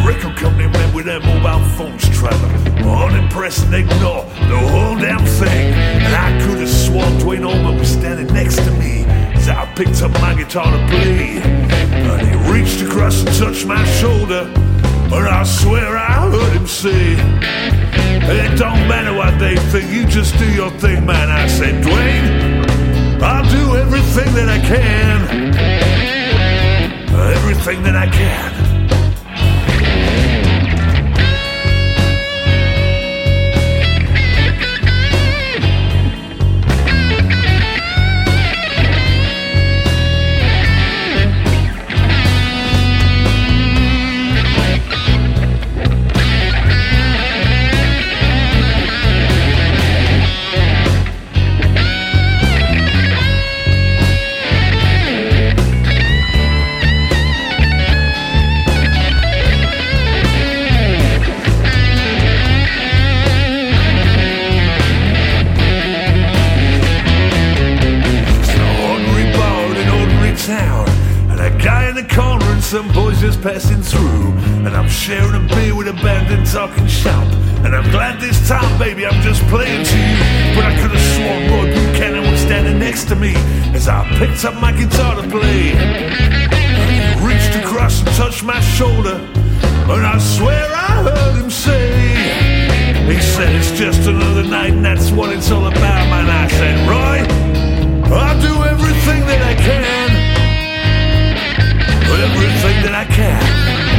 Record company men with their mobile phones traveling, unimpressed and ignore the whole damn thing. And I could have sworn Duane Allman was standing next to me as I picked up my guitar to play. And he reached across and touched my shoulder, and I swear I heard him say. It don't matter what they think, you just do your thing, man. I said, Dwayne, I'll do everything that I can. Uh, everything that I can. Just passing through. And I'm sharing a beer with a band and talking shop. And I'm glad this time, baby, I'm just playing to you. But I could have sworn Roy Buchanan was standing next to me as I picked up my guitar to play. He reached across and touched my shoulder. And I swear I heard him say, He said it's just another night and that's what it's all about, man. I said, Roy, I'll do everything that I can. Everything that I can.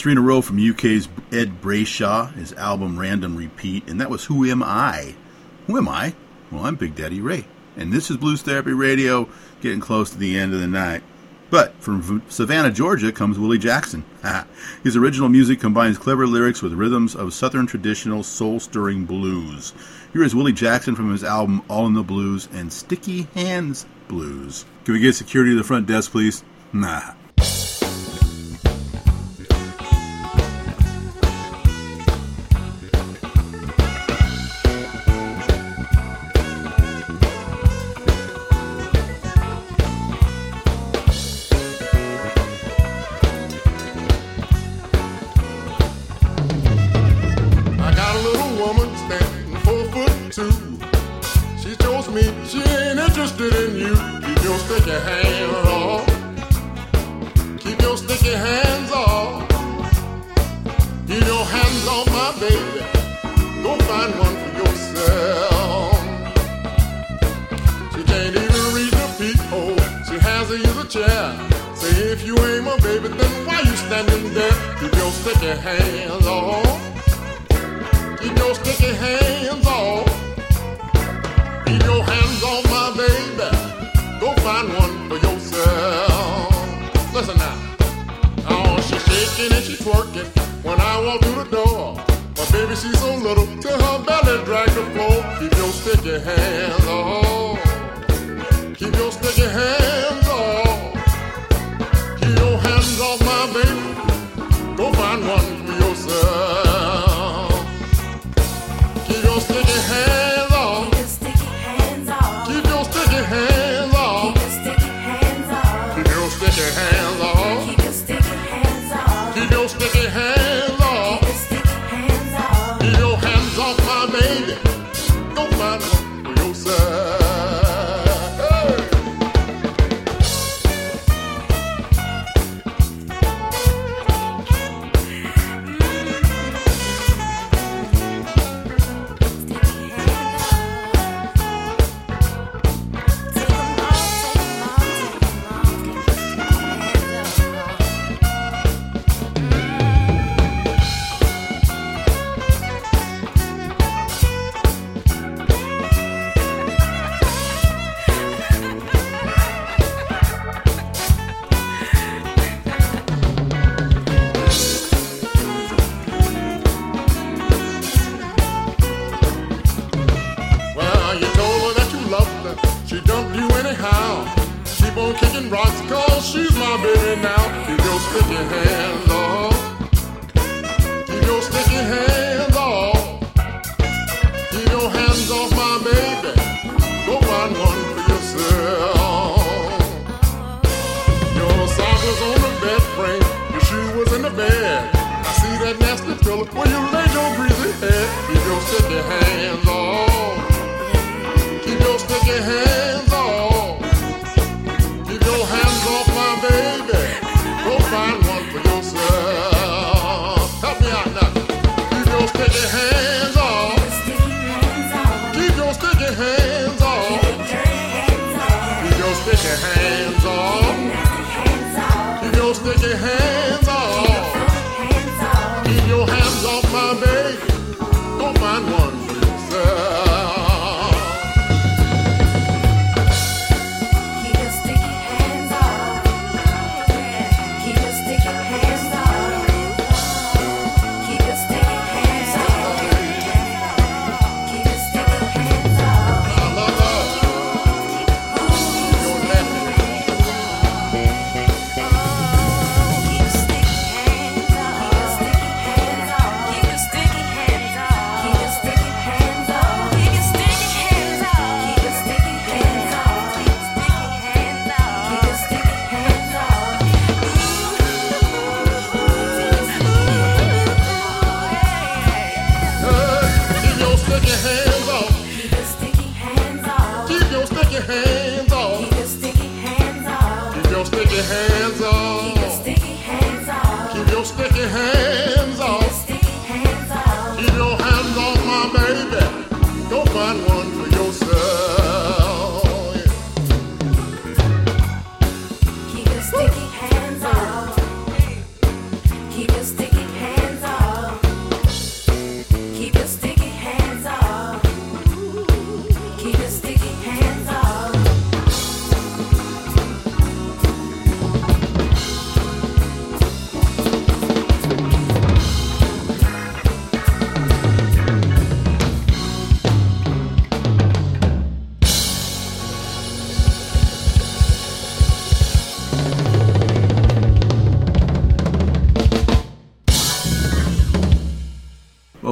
three in a row from UK's Ed Brayshaw, his album Random Repeat, and that was Who Am I? Who am I? Well, I'm Big Daddy Ray, and this is Blues Therapy Radio, getting close to the end of the night. But from Savannah, Georgia comes Willie Jackson. His original music combines clever lyrics with rhythms of Southern traditional soul stirring blues. Here is Willie Jackson from his album All in the Blues and Sticky Hands Blues. Can we get security to the front desk, please? Nah.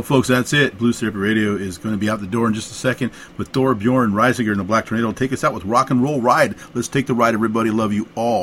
folks, that's it. Blue Therapy Radio is going to be out the door in just a second with Thorbjørn Risager and the Black Tornado. Take us out with Rock and Roll Ride. Let's take the ride, everybody. Love you all.